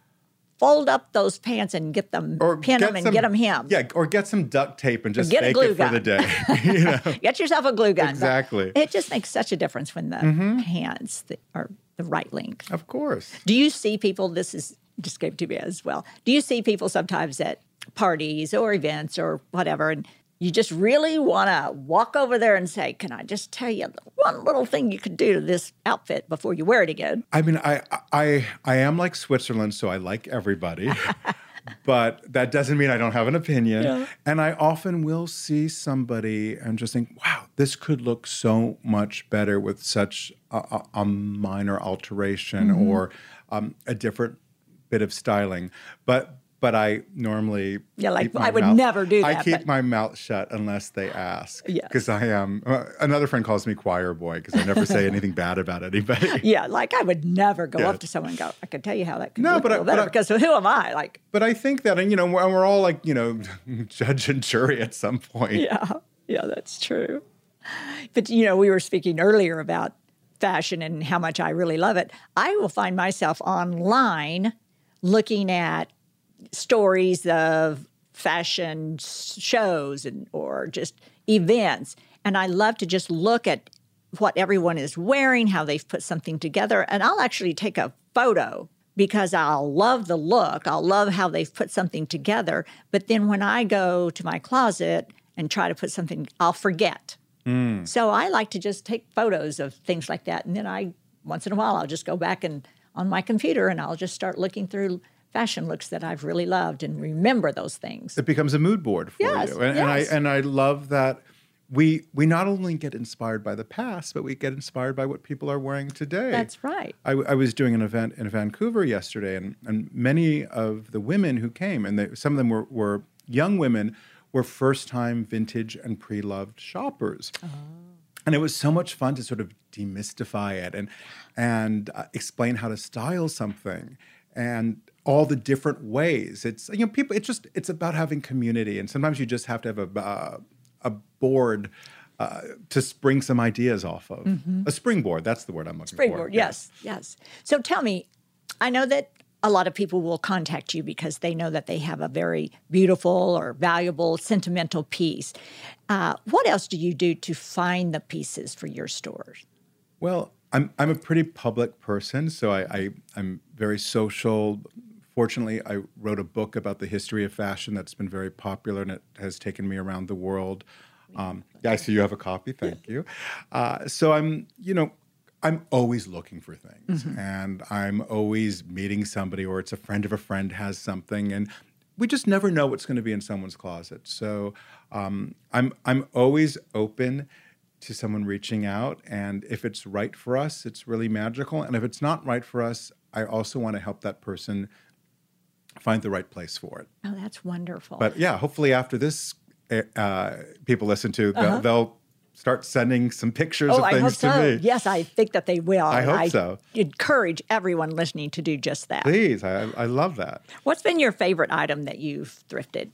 fold up those pants and get them, or pin them, and some- get them hemmed. Yeah, or get some duct tape and just get a glue it for the day. you know? Get yourself a glue gun. Exactly. Mm-hmm. It just makes such a difference when the pants are the right length. Of course. Do you see people? This is just came to me as well. Do you see people sometimes at parties or events or whatever, and you just really want to walk over there and say, "Can I just tell you one little thing you could do to this outfit before you wear it again?" I mean, I I I am like Switzerland, so I like everybody. but that doesn't mean I don't have an opinion. Yeah. And I often will see somebody and just think, wow, this could look so much better with such a, a, minor alteration Mm-hmm. or um, a different bit of styling. But but I normally Yeah, like, I would mouth- never do That, I keep but- my mouth shut unless they ask. Yes. because I am. Uh, another friend calls me choir boy because I never say anything bad about anybody. Yeah, like I would never go Yeah. up to someone and go, I can tell you how that could No, but a I- but I- because who am I? Like, But I think that, and you know, we're, we're all like, you know, judge and jury at some point. yeah, yeah, that's true. But you know, we were speaking earlier about fashion and how much I really love it. I will find myself online looking at stories of fashion shows and or just events, and I love to just look at what everyone is wearing, how they've put something together, and I'll actually take a photo because I'll love the look. I'll love how they've put something together. But then when I go to my closet and try to put something, I'll forget. Mm. So I like to just take photos of things like that. And then I, once in a while, I'll just go back and on my computer and I'll just start looking through fashion looks that I've really loved and remember those things. It becomes a mood board for Yes, you. And, and I and I love that we we not only get inspired by the past, but we get inspired by what people are wearing today. That's right. I, I was doing an event in Vancouver yesterday, and, and many of the women who came, and they, some of them were, were young women, were first time vintage and pre loved shoppers. And it was so much fun to sort of demystify it and, and uh, explain how to style something and all the different ways. It's, you know, people, it's just, it's about having community. And sometimes you just have to have a, uh, a board. Uh, to spring some ideas off of a springboard. That's the word I'm looking for. Springboard, yes, yes. So tell me, I know that a lot of people will contact you because they know that they have a very beautiful or valuable sentimental piece. Uh, what else do you do to find the pieces for your stores? Well, I'm I'm a pretty public person, so I, I I'm very social. Fortunately, I wrote a book about the history of fashion that's been very popular and it has taken me around the world. Um, yeah, I see you have a copy. Thank you. Uh, so I'm, you know, I'm always looking for things, and I'm always meeting somebody, or it's a friend of a friend has something, and we just never know what's going to be in someone's closet. So um, I'm I'm always open to someone reaching out, and if it's right for us, it's really magical. And if it's not right for us, I also want to help that person find the right place for it. Oh, that's wonderful. But yeah, hopefully after this, uh, people listen to, they'll, they'll start sending some pictures Uh-huh. oh, of I things hope to so. me. Yes, I think that they will. I hope so. Encourage everyone listening to do just that. Please, I, I love that. What's been your favorite item that you've thrifted?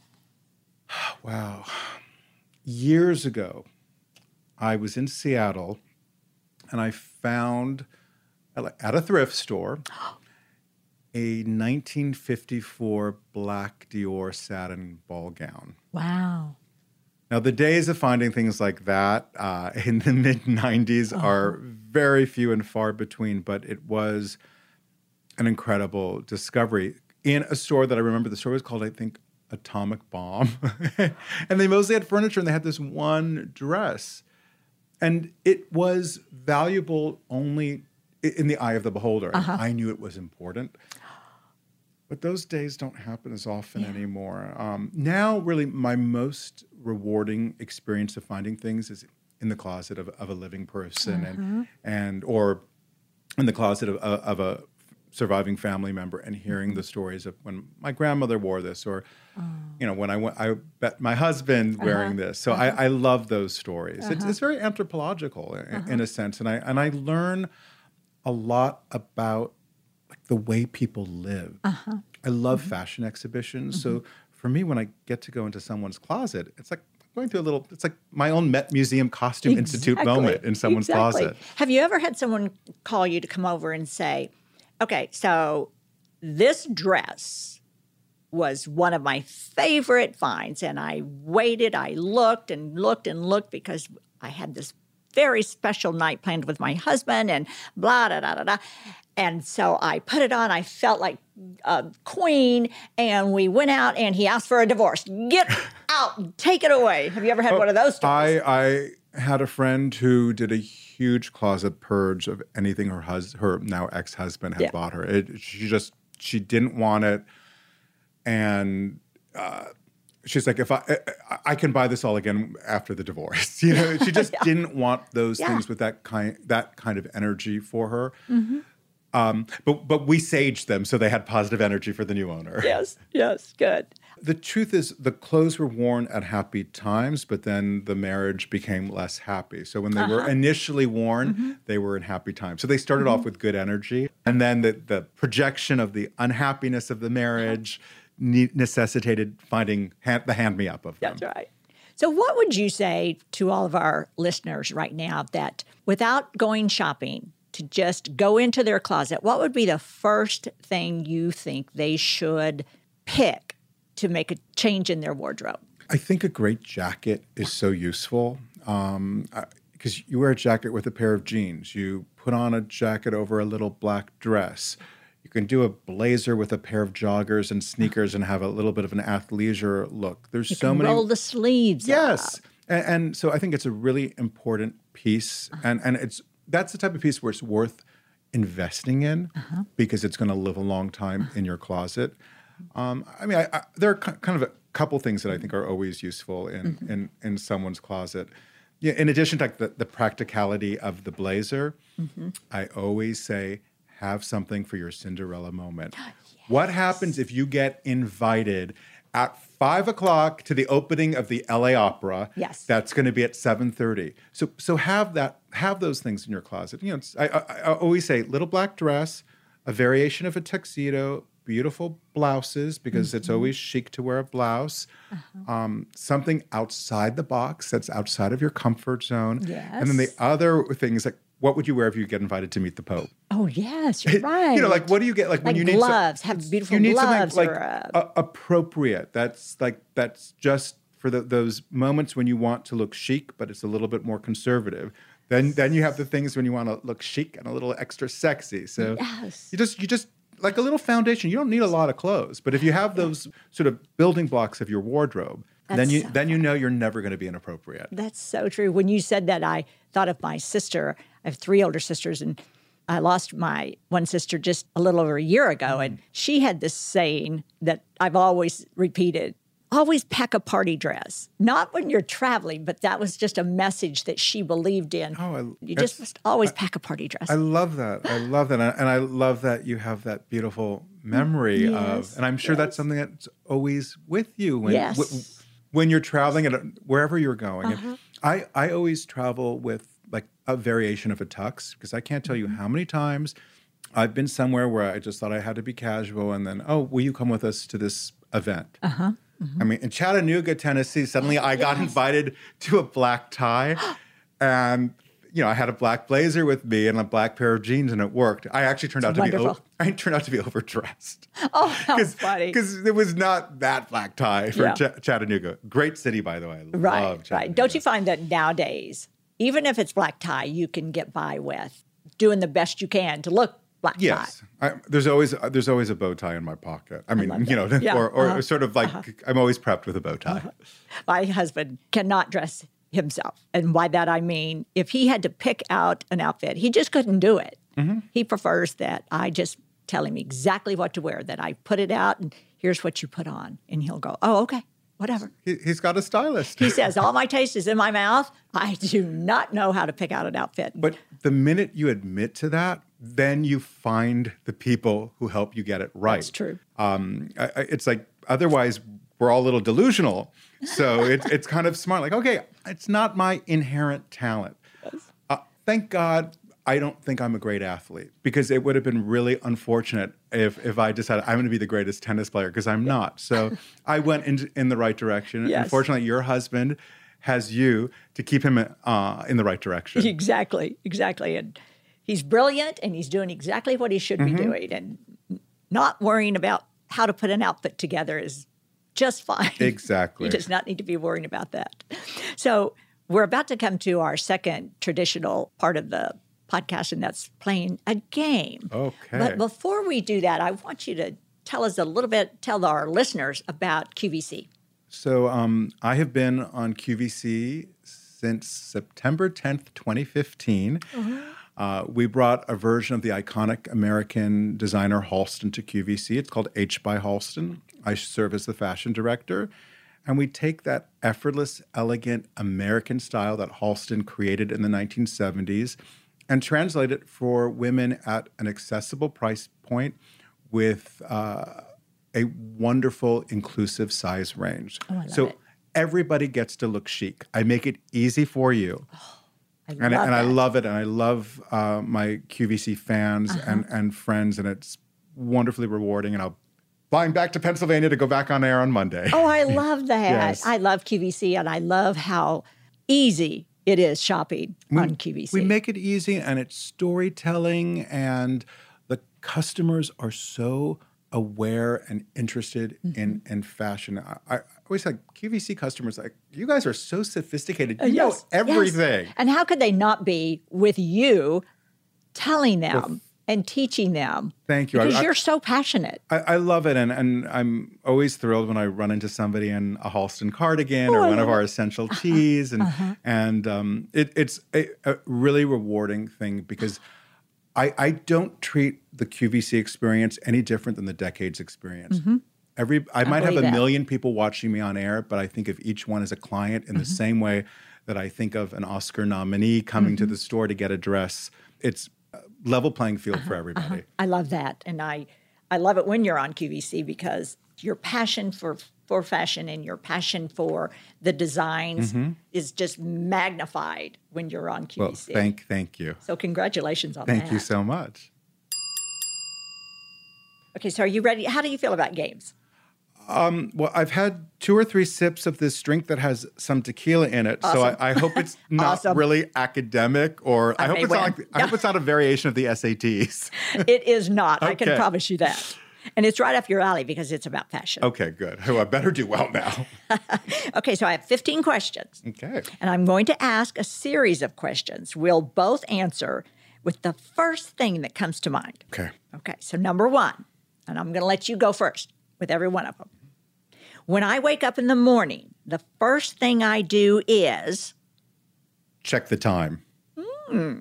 Wow. Years ago, I was in Seattle and I found at a thrift store a 1954 black Dior satin ball gown. Wow. Now, the days of finding things like that uh, in the mid 90s are very few and far between, but it was an incredible discovery in a store that I remember. The store was called, I think, Atomic Bomb. and they mostly had furniture and they had this one dress. And it was valuable only in the eye of the beholder. And I knew it was important. But those days don't happen as often anymore. Um, now, really, my most rewarding experience of finding things is in the closet of, of a living person, and and or in the closet of, of, of a surviving family member, and hearing the mm-hmm. stories of when my grandmother wore this, or oh. you know when I went, I bet my husband uh-huh. wearing this. So I, uh-huh. I love those stories. It's, uh-huh. it's very anthropological in, in a sense, and I and I learn a lot about like the way people live. I love mm-hmm. fashion exhibitions. So mm-hmm. for me, when I get to go into someone's closet, it's like going through a little. It's like my own Met Museum Costume Institute moment in someone's Exactly. closet. Have you ever had someone call you to come over and say, okay, so this dress was one of my favorite finds, and I waited, I looked and looked and looked because I had this very special night planned with my husband and blah, da, da, da, da. And so I put it on. I felt like a queen, and we went out, and he asked for a divorce. Get out, take it away. Have you ever had oh, one of those stories? I I had a friend who did a huge closet purge of anything her hus- her now ex husband had Yeah. bought her. It, she just she didn't want it. and uh, she's like, if I, I I can buy this all again after the divorce, you know, she just didn't want those Yeah. things with that kind that kind of energy for her. Mm-hmm. Um, but but we saged them so they had positive energy for the new owner. Yes, yes, good. The truth is, the clothes were worn at happy times, but then the marriage became less happy. So when they Uh-huh. were initially worn, Mm-hmm. they were in happy times. So they started off with good energy, and then the the projection of the unhappiness of the marriage ne- necessitated finding hand, the hand me up of them. That's right. So, what would you say to all of our listeners right now that without going shopping, to just go into their closet, what would be the first thing you think they should pick to make a change in their wardrobe? I think a great jacket is so useful because you wear a jacket with a pair of jeans. You put on a jacket over a little black dress. You can do a blazer with a pair of joggers and sneakers and have a little bit of an athleisure look. There's You so many. roll the sleeves. yes, and, and so I think it's a really important piece, Uh-huh. and and it's that's the type of piece where it's worth investing in Uh-huh. because it's going to live a long time in your closet. Um, I mean, I, I, there are kind of a couple things that I think are always useful in Mm-hmm. in, in someone's closet. Yeah, in addition to like the, the practicality of the blazer, Mm-hmm. I always say have something for your Cinderella moment. Ah, What happens if you get invited at five o'clock to the opening of the LA Opera? Yes. that's going to be at seven thirty. So so have that have those things in your closet. You know, it's, I, I, I always say little black dress, a variation of a tuxedo, beautiful blouses because it's Mm-hmm. always chic to wear a blouse. Uh-huh. Um, something outside the box that's outside of your comfort zone. And then the Yes. other things like what would you wear if you get invited to meet the Pope? Oh, yes, you're right. You know, like what do you get? Like when Like you need gloves, have beautiful you need gloves something like a- a- appropriate. That's like that's just for the, those moments when you want to look chic, but it's a little bit more conservative. Then then you have the things when you want to look chic and a little extra sexy. So Yes. you just you just like a little foundation. You don't need a lot of clothes, but if you have those sort of building blocks of your wardrobe, then you so then you know you're never going to be inappropriate. That's so true. When you said that, I thought of my sister. I have three older sisters, and I lost my one sister just a little over a year ago. And mm. she had this saying that I've always repeated always pack a party dress. Not when you're traveling, but that was just a message that she believed in. Oh, I- you just must always pack a party dress. I love that. I love that. And I love that you have that beautiful memory Yes, of, and I'm sure that's something that's always with you when, Yes. w- when you're traveling and wherever you're going. Uh-huh. I, I always travel with like a variation of a tux because I can't tell you Mm-hmm. how many times I've been somewhere where I just thought I had to be casual and then, oh, will you come with us to this event? Uh-huh. Mm-hmm. I mean, in Chattanooga, Tennessee, suddenly I got invited to a black tie and you know, I had a black blazer with me and a black pair of jeans, and it worked. I actually turned out to be o- I turned out to be overdressed oh, how funny. because it was not that black tie for Yeah. Ch- Chattanooga. Great city, by the way. I Right, love right. Don't you find that nowadays, even if it's black tie, you can get by with doing the best you can to look black Yes, I, there's always uh, there's always a bow tie in my pocket. I mean, you know, Yeah, or, or uh-huh, sort of like I'm always prepped with a bow tie. tie. My husband cannot dress himself. And by that I mean, if he had to pick out an outfit, he just couldn't do it. Mm-hmm. He prefers that I just tell him exactly what to wear, that I put it out and here's what you put on. And he'll go, oh, okay, whatever. He, he's got a stylist. He says, all my taste is in my mouth. I do not know how to pick out an outfit. But the minute you admit to that, then you find the people who help you get it right. That's true. Um, I, I, it's like otherwise we're all a little delusional. So it's it's kind of smart. Like, okay, it's not my inherent talent. Uh, thank God I don't think I'm a great athlete because it would have been really unfortunate if if I decided I'm going to be the greatest tennis player because I'm not. So I went in in the right direction. Yes. Unfortunately, your husband has you to keep him uh, in the right direction. Exactly, exactly. And he's brilliant and he's doing exactly what he should Mm-hmm. be doing. And not worrying about how to put an outfit together is just fine. Exactly. He does not need to be worrying about that. So we're about to come to our second traditional part of the podcast, and that's playing a game. Okay. But before we do that, I want you to tell us a little bit, tell our listeners about QVC. So um, I have been on QVC since September 10th, 2015. Uh, we brought a version of the iconic American designer Halston to QVC. It's called H by Halston. I serve as the fashion director. And we take that effortless, elegant American style that Halston created in the 1970s and translate it for women at an accessible price point with uh, a wonderful, inclusive size range. Oh, so it. everybody gets to look chic. I make it easy for you. I and, love and I love it. And I love uh, my QVC fans Uh-huh. and, and friends. And it's wonderfully rewarding. And I'll flying back to Pennsylvania to go back on air on Monday. Oh, I love that. Yes. I love QVC and I love how easy it is shopping on QVC. We make it easy and it's storytelling, and the customers are so aware and interested Mm-hmm. in, in fashion. I, I always like QVC customers, like, you guys are so sophisticated. You Uh, Yes, know yes. everything. And how could they not be with you telling them and teaching them? Thank you. Because I- you're so passionate. I, I love it, and, and I'm always thrilled when I run into somebody in a Halston cardigan or Oh, I one of Uh-huh. our essential teas, and and um, it, it's a, a really rewarding thing because I, I don't treat the QVC experience any different than the decades experience. Every I might have Mm-hmm. a that. million people watching me on air, but I think of each one as a client in the Mm-hmm. same way that I think of an Oscar nominee coming Mm-hmm. to the store to get a dress. It's a level playing field Uh-huh, for everybody. I love that. And I I love it when you're on QVC because your passion for for fashion and your passion for the designs is just magnified when you're on QVC. Well, thank thank you. so congratulations on Thank that. Thank you so much. Okay, so are you ready? How do you feel about games? Um, well, I've had two or three sips of this drink that has some tequila in it, so I, I hope it's not Awesome. really academic, or I, I hope it's not like, I hope it's not a variation of the SATs. It is not. I can promise you that. And it's right up your alley because it's about fashion. okay, good. Oh, I better do well now. Okay, so I have 15 questions. Okay. And I'm going to ask a series of questions. We'll both answer with the first thing that comes to mind. Okay. Okay, so number one, and I'm going to let you go first with every one of them. When I wake up in the morning, the first thing I do is Check the time. Hmm.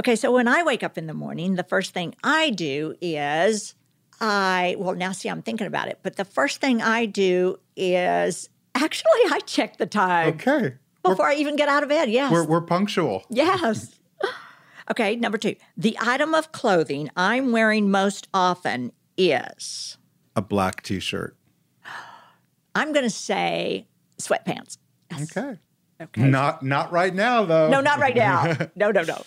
okay, so when I wake up in the morning, the first thing I do is I, well, now see, I'm thinking about it, but the first thing I do is actually I check the time Okay. before I even get out of bed. Yes. We're, we're punctual. Yes. okay, number two. The item of clothing I'm wearing most often is, A black T-shirt. I'm going to say sweatpants. Yes. Okay. Okay. Not not right now though. No, not right now. No, no, no.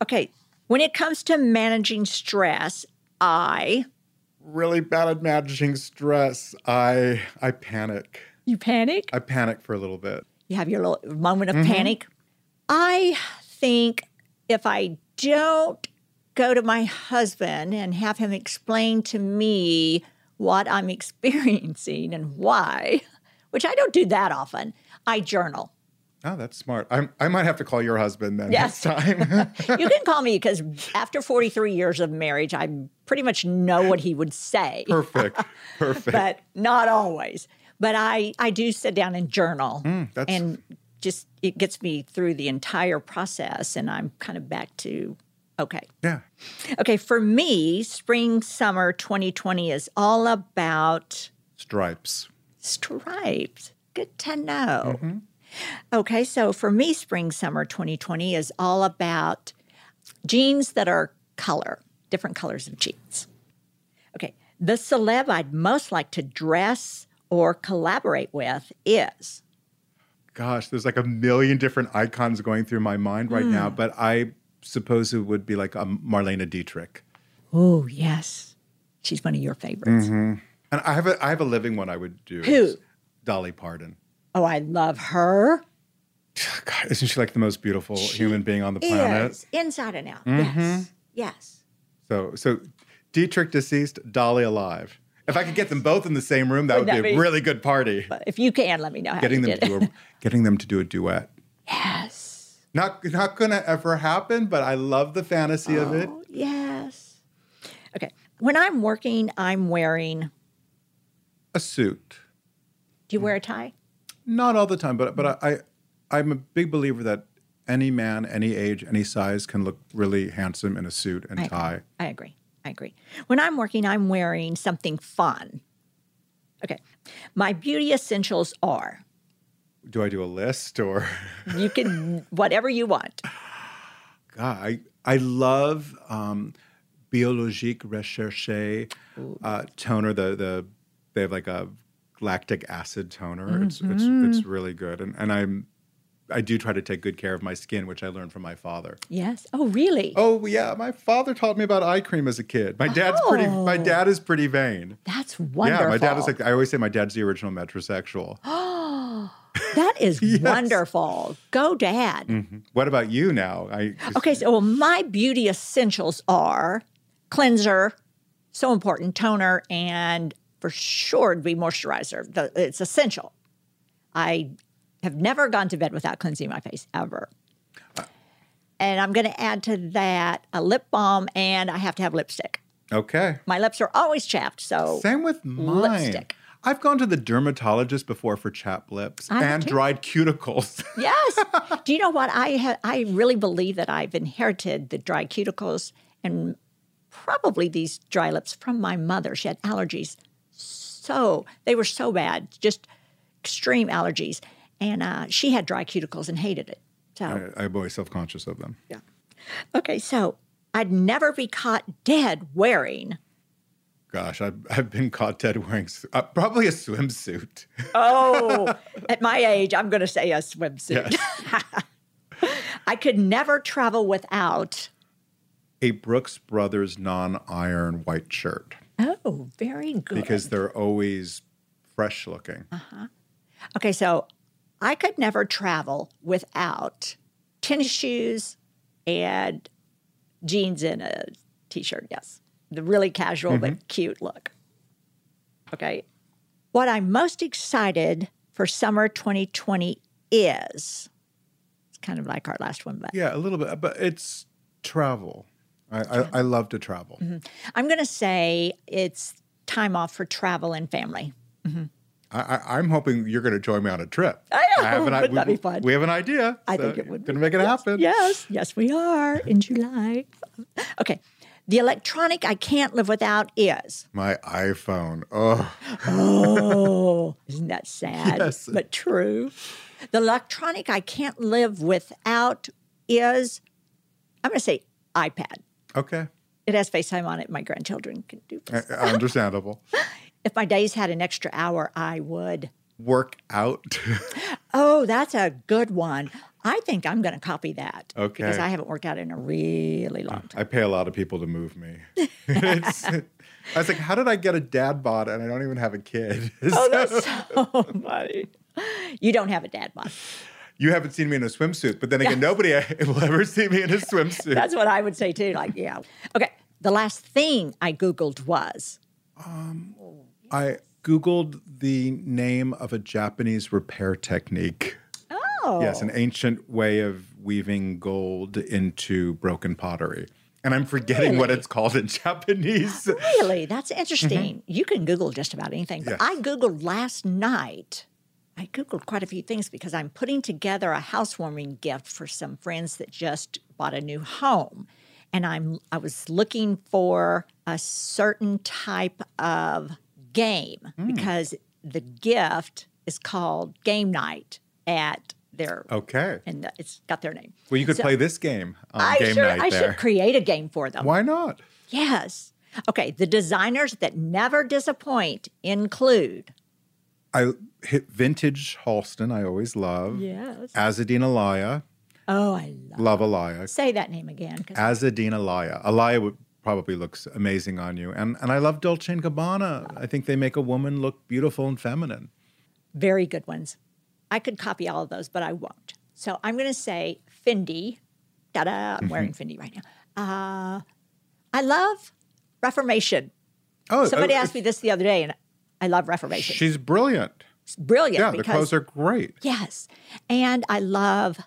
Okay. When it comes to managing stress, I, Really bad at managing stress. I I panic. you panic? I panic for a little bit. You have your little moment of mm-hmm. panic. I think if I don't go to my husband and have him explain to me what I'm experiencing and why, which I don't do that often, I journal. Oh, that's smart. I I might have to call your husband then Yes. next time. You can call me because after 43 years of marriage, I pretty much know what he would say, Perfect. Perfect. but not always. But I, I do sit down and journal. Mm, that's- and just it gets me through the entire process and I'm kind of back to okay. yeah. Okay, for me, spring summer 2020 is all about Stripes. stripes. Good to know. Okay, so for me, spring summer 2020 is all about jeans that are color, different colors of jeans. Okay, the celeb I'd most like to dress or collaborate with is Gosh, there's like a million different icons going through my mind right now, Hmm. but I suppose it would be like um, Marlene Dietrich. oh yes, she's one of your favorites. And I have a I have a living one I would do. Who? Dolly Parton. Oh, I love her. God, isn't she like the most beautiful human being on the planet? Is inside and out. Yes, yes. So so Dietrich deceased, Dolly alive. If I could get them both in the same room, that would Wouldn't be that a really good party. But if you can, let me know how Getting them to did do it. a, getting them to do a duet. yes. Not not gonna ever happen, but I love the fantasy of it. Oh, yes. Okay. When I'm working, I'm wearing. A suit. Do you wear a tie? Not all the time, but but I, I I'm a big believer that any man, any age, any size can look really handsome in a suit and I- tie. I agree. I agree. When I'm working, I'm wearing something fun. Okay. My beauty essentials are Do I do a list or? you can, whatever you want. God, I I love um, Biologique Recherche uh, toner. The the they have like a lactic acid toner. It's it's it's really good, and and I'm I do try to take good care of my skin, which I learned from my father. Yes. Oh, really? Oh yeah, my father taught me about eye cream as a kid. My dad's pretty. My dad is pretty vain. That's wonderful. Yeah, my dad is like. I always say my dad's the original metrosexual. that is wonderful. Go, Dad. Mhm. What about you now? I Okay, so well, my beauty essentials are cleanser, so important, toner, and for sure it'd be moisturizer. The- It's essential. I have never gone to bed without cleansing my face ever. And I'm going to add to that a lip balm, and I have to have lipstick. okay. My lips are always chapped, so Same with mine. lipstick. I've gone to the dermatologist before for chapped lips I and dried cuticles. Yes. Do you know what I ha- I really believe that I've inherited the dry cuticles and probably these dry lips from my mother. She had allergies, so they were so bad, just extreme allergies, and uh, she had dry cuticles and hated it. So I, I'm always self conscious of them. yeah. Okay, so I'd never be caught dead wearing. Gosh, I've, I've been caught dead wearing uh, probably a swimsuit. Oh, at my age, I'm going to say a swimsuit. Yes. I could never travel without. a Brooks Brothers non iron white shirt Oh, very good. because they're always fresh looking. Uh-huh. Okay, so I could never travel without tennis shoes and jeans and a t shirt. Yes. The really casual but mm-hmm. cute look. Okay. What I'm most excited for summer 2020 is it's kind of like our last one, but Yeah, a little bit, uh, but it's travel. I, I, I love to travel. Mm-hmm. I'm going to say it's time off for travel and family. Mm-hmm. I, I, I'm hoping you're going to join me on a trip. I know, have an, i- wouldn't that be fun? We have an idea. I so think it would Gonna be. make it happen. Yes, yes, we are in July. Okay. The electronic I can't live without is. My iPhone. Oh, Oh, isn't that sad? Yes. But true. The electronic I can't live without is, I'm going to say iPad. okay. It has FaceTime on it. My grandchildren can do this. Understandable. If my days had an extra hour, I would. Work out. Oh, that's a good one. I think I'm going to copy that. Okay. Because I haven't worked out in a really long time. I pay a lot of people to move me. I was like, how did I get a dad bod and I don't even have a kid? Oh, that's so funny. You don't have a dad bod. you haven't seen me in a swimsuit, but then again, nobody will ever see me in a swimsuit. That's what I would say too. Like, yeah. Okay. The last thing I Googled was um, I Googled the name of a Japanese repair technique. oh, Yes, an ancient way of weaving gold into broken pottery. And I'm forgetting what it's called in Japanese. really? That's interesting. You can Google just about anything. But Mm-hmm. Yes. I Googled last night. I Googled quite a few things because I'm putting together a housewarming gift for some friends that just bought a new home. And I'm I was looking for a certain type of game Hmm. because the gift is called game night at their Okay. and it's got their name. Well, you could So- play this game on I game should, night I there. should create a game for them. Why not? Yes. Okay. The designers that never disappoint include. I hit vintage Halston. I always love. Yes. Azzedine Alaïa. Oh, I love. Love Alaïa. Say that name again. Azzedine Alaïa. Alaïa would probably looks amazing on you. And and I love Dolce and Gabbana. I think they make a woman look beautiful and feminine. very good ones. I could copy all of those, but I won't. So I'm going to say Fendi. Da da. I'm wearing Fendi right now. Uh, I love Reformation. Oh, Somebody uh, asked me this the other day, and I love Reformation. She's brilliant. It's brilliant Yeah, the clothes are great. yes, and I love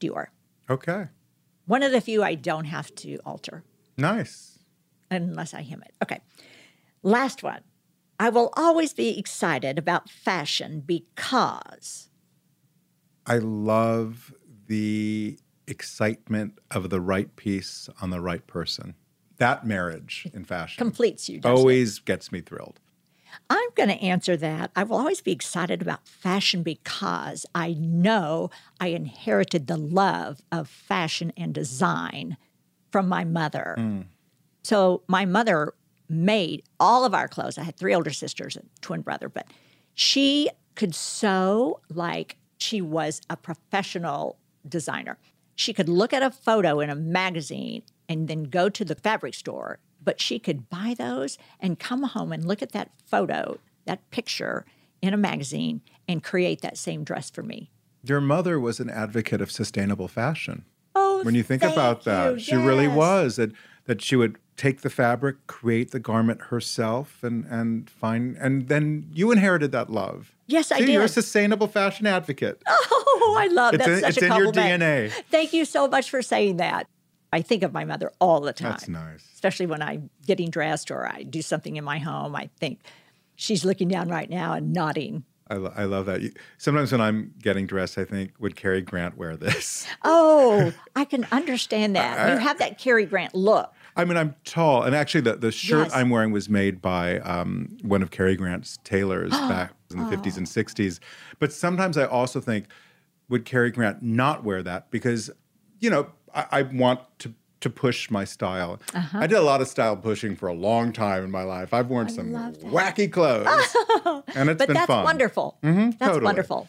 Dior. Okay. One of the few I don't have to alter. Nice. unless I hem it. Okay. Last one. I will always be excited about fashion because I love the excitement of the right piece on the right person. That marriage in fashion completes you. doesn't it? always gets me thrilled. I'm going to answer that. I will always be excited about fashion because I know I inherited the love of fashion and design from my mother. Mm. So my mother made all of our clothes. I had three older sisters and twin brother, but she could sew like she was a professional designer. She could look at a photo in a magazine and then go to the fabric store, but she could buy those and come home and look at that photo, that picture in a magazine and create that same dress for me. Your mother was an advocate of sustainable fashion. Oh, When you think about that, you. she really was that that she would take the fabric, create the garment herself, and and find and then you inherited that love. Yes, I See, You're a sustainable fashion advocate. Oh, I love It's that's in- such it's a in your compliment. DNA. Thank you so much for saying that. I think of my mother all the time. That's nice. Especially when I'm getting dressed or I do something in my home. I think she's looking down right now and nodding. I, lo- I love that. You- Sometimes when I'm getting dressed, I think, would Cary Grant wear this? Oh, I can understand that. You have that Cary Grant look. I mean, I'm tall, and actually, the, the shirt Yes. I'm wearing was made by um, one of Cary Grant's tailors back in the 50s and 60s. But sometimes I also think, would Cary Grant not wear that? Because, you know, I, I want to to push my style. Uh-huh. I did a lot of style pushing for a long time in my life. I've worn some wacky clothes, and it's But been that's fun. wonderful. Mhm, that's totally. wonderful.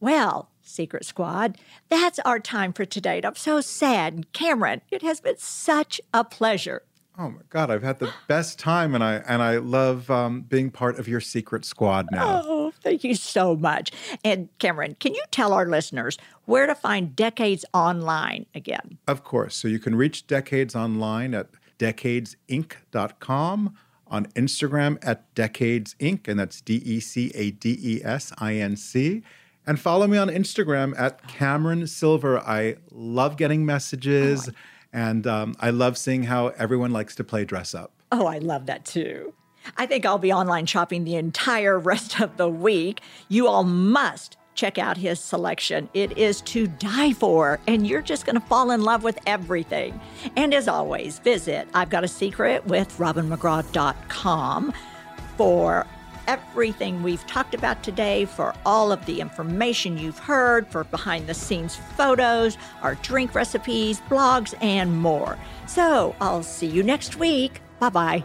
Well, Secret Squad, that's our time for today. I'm so sad. Cameron, it has been such a pleasure. Oh my God, I've had the best time, and I and I love um, being part of your secret squad now. Oh, thank you so much. And Cameron, can you tell our listeners where to find Decades Online again? Of course. So you can reach Decades online at decadesinc.com, on Instagram at Decades Inc., and that's D E C A D E S I N C. And follow me on Instagram at Cameron Silver. I love getting messages, and um, I love seeing how everyone likes to play dress up. Oh, I love that too. I think I'll be online shopping the entire rest of the week. You all must check out his selection. It is to die for, and you're just going to fall in love with everything. And as always, visit I've Got a Secret with RobinMcGraw.com for everything we've talked about today, for all of the information you've heard, for behind the scenes photos, our drink recipes, blogs, and more. So I'll see you next week. Bye bye.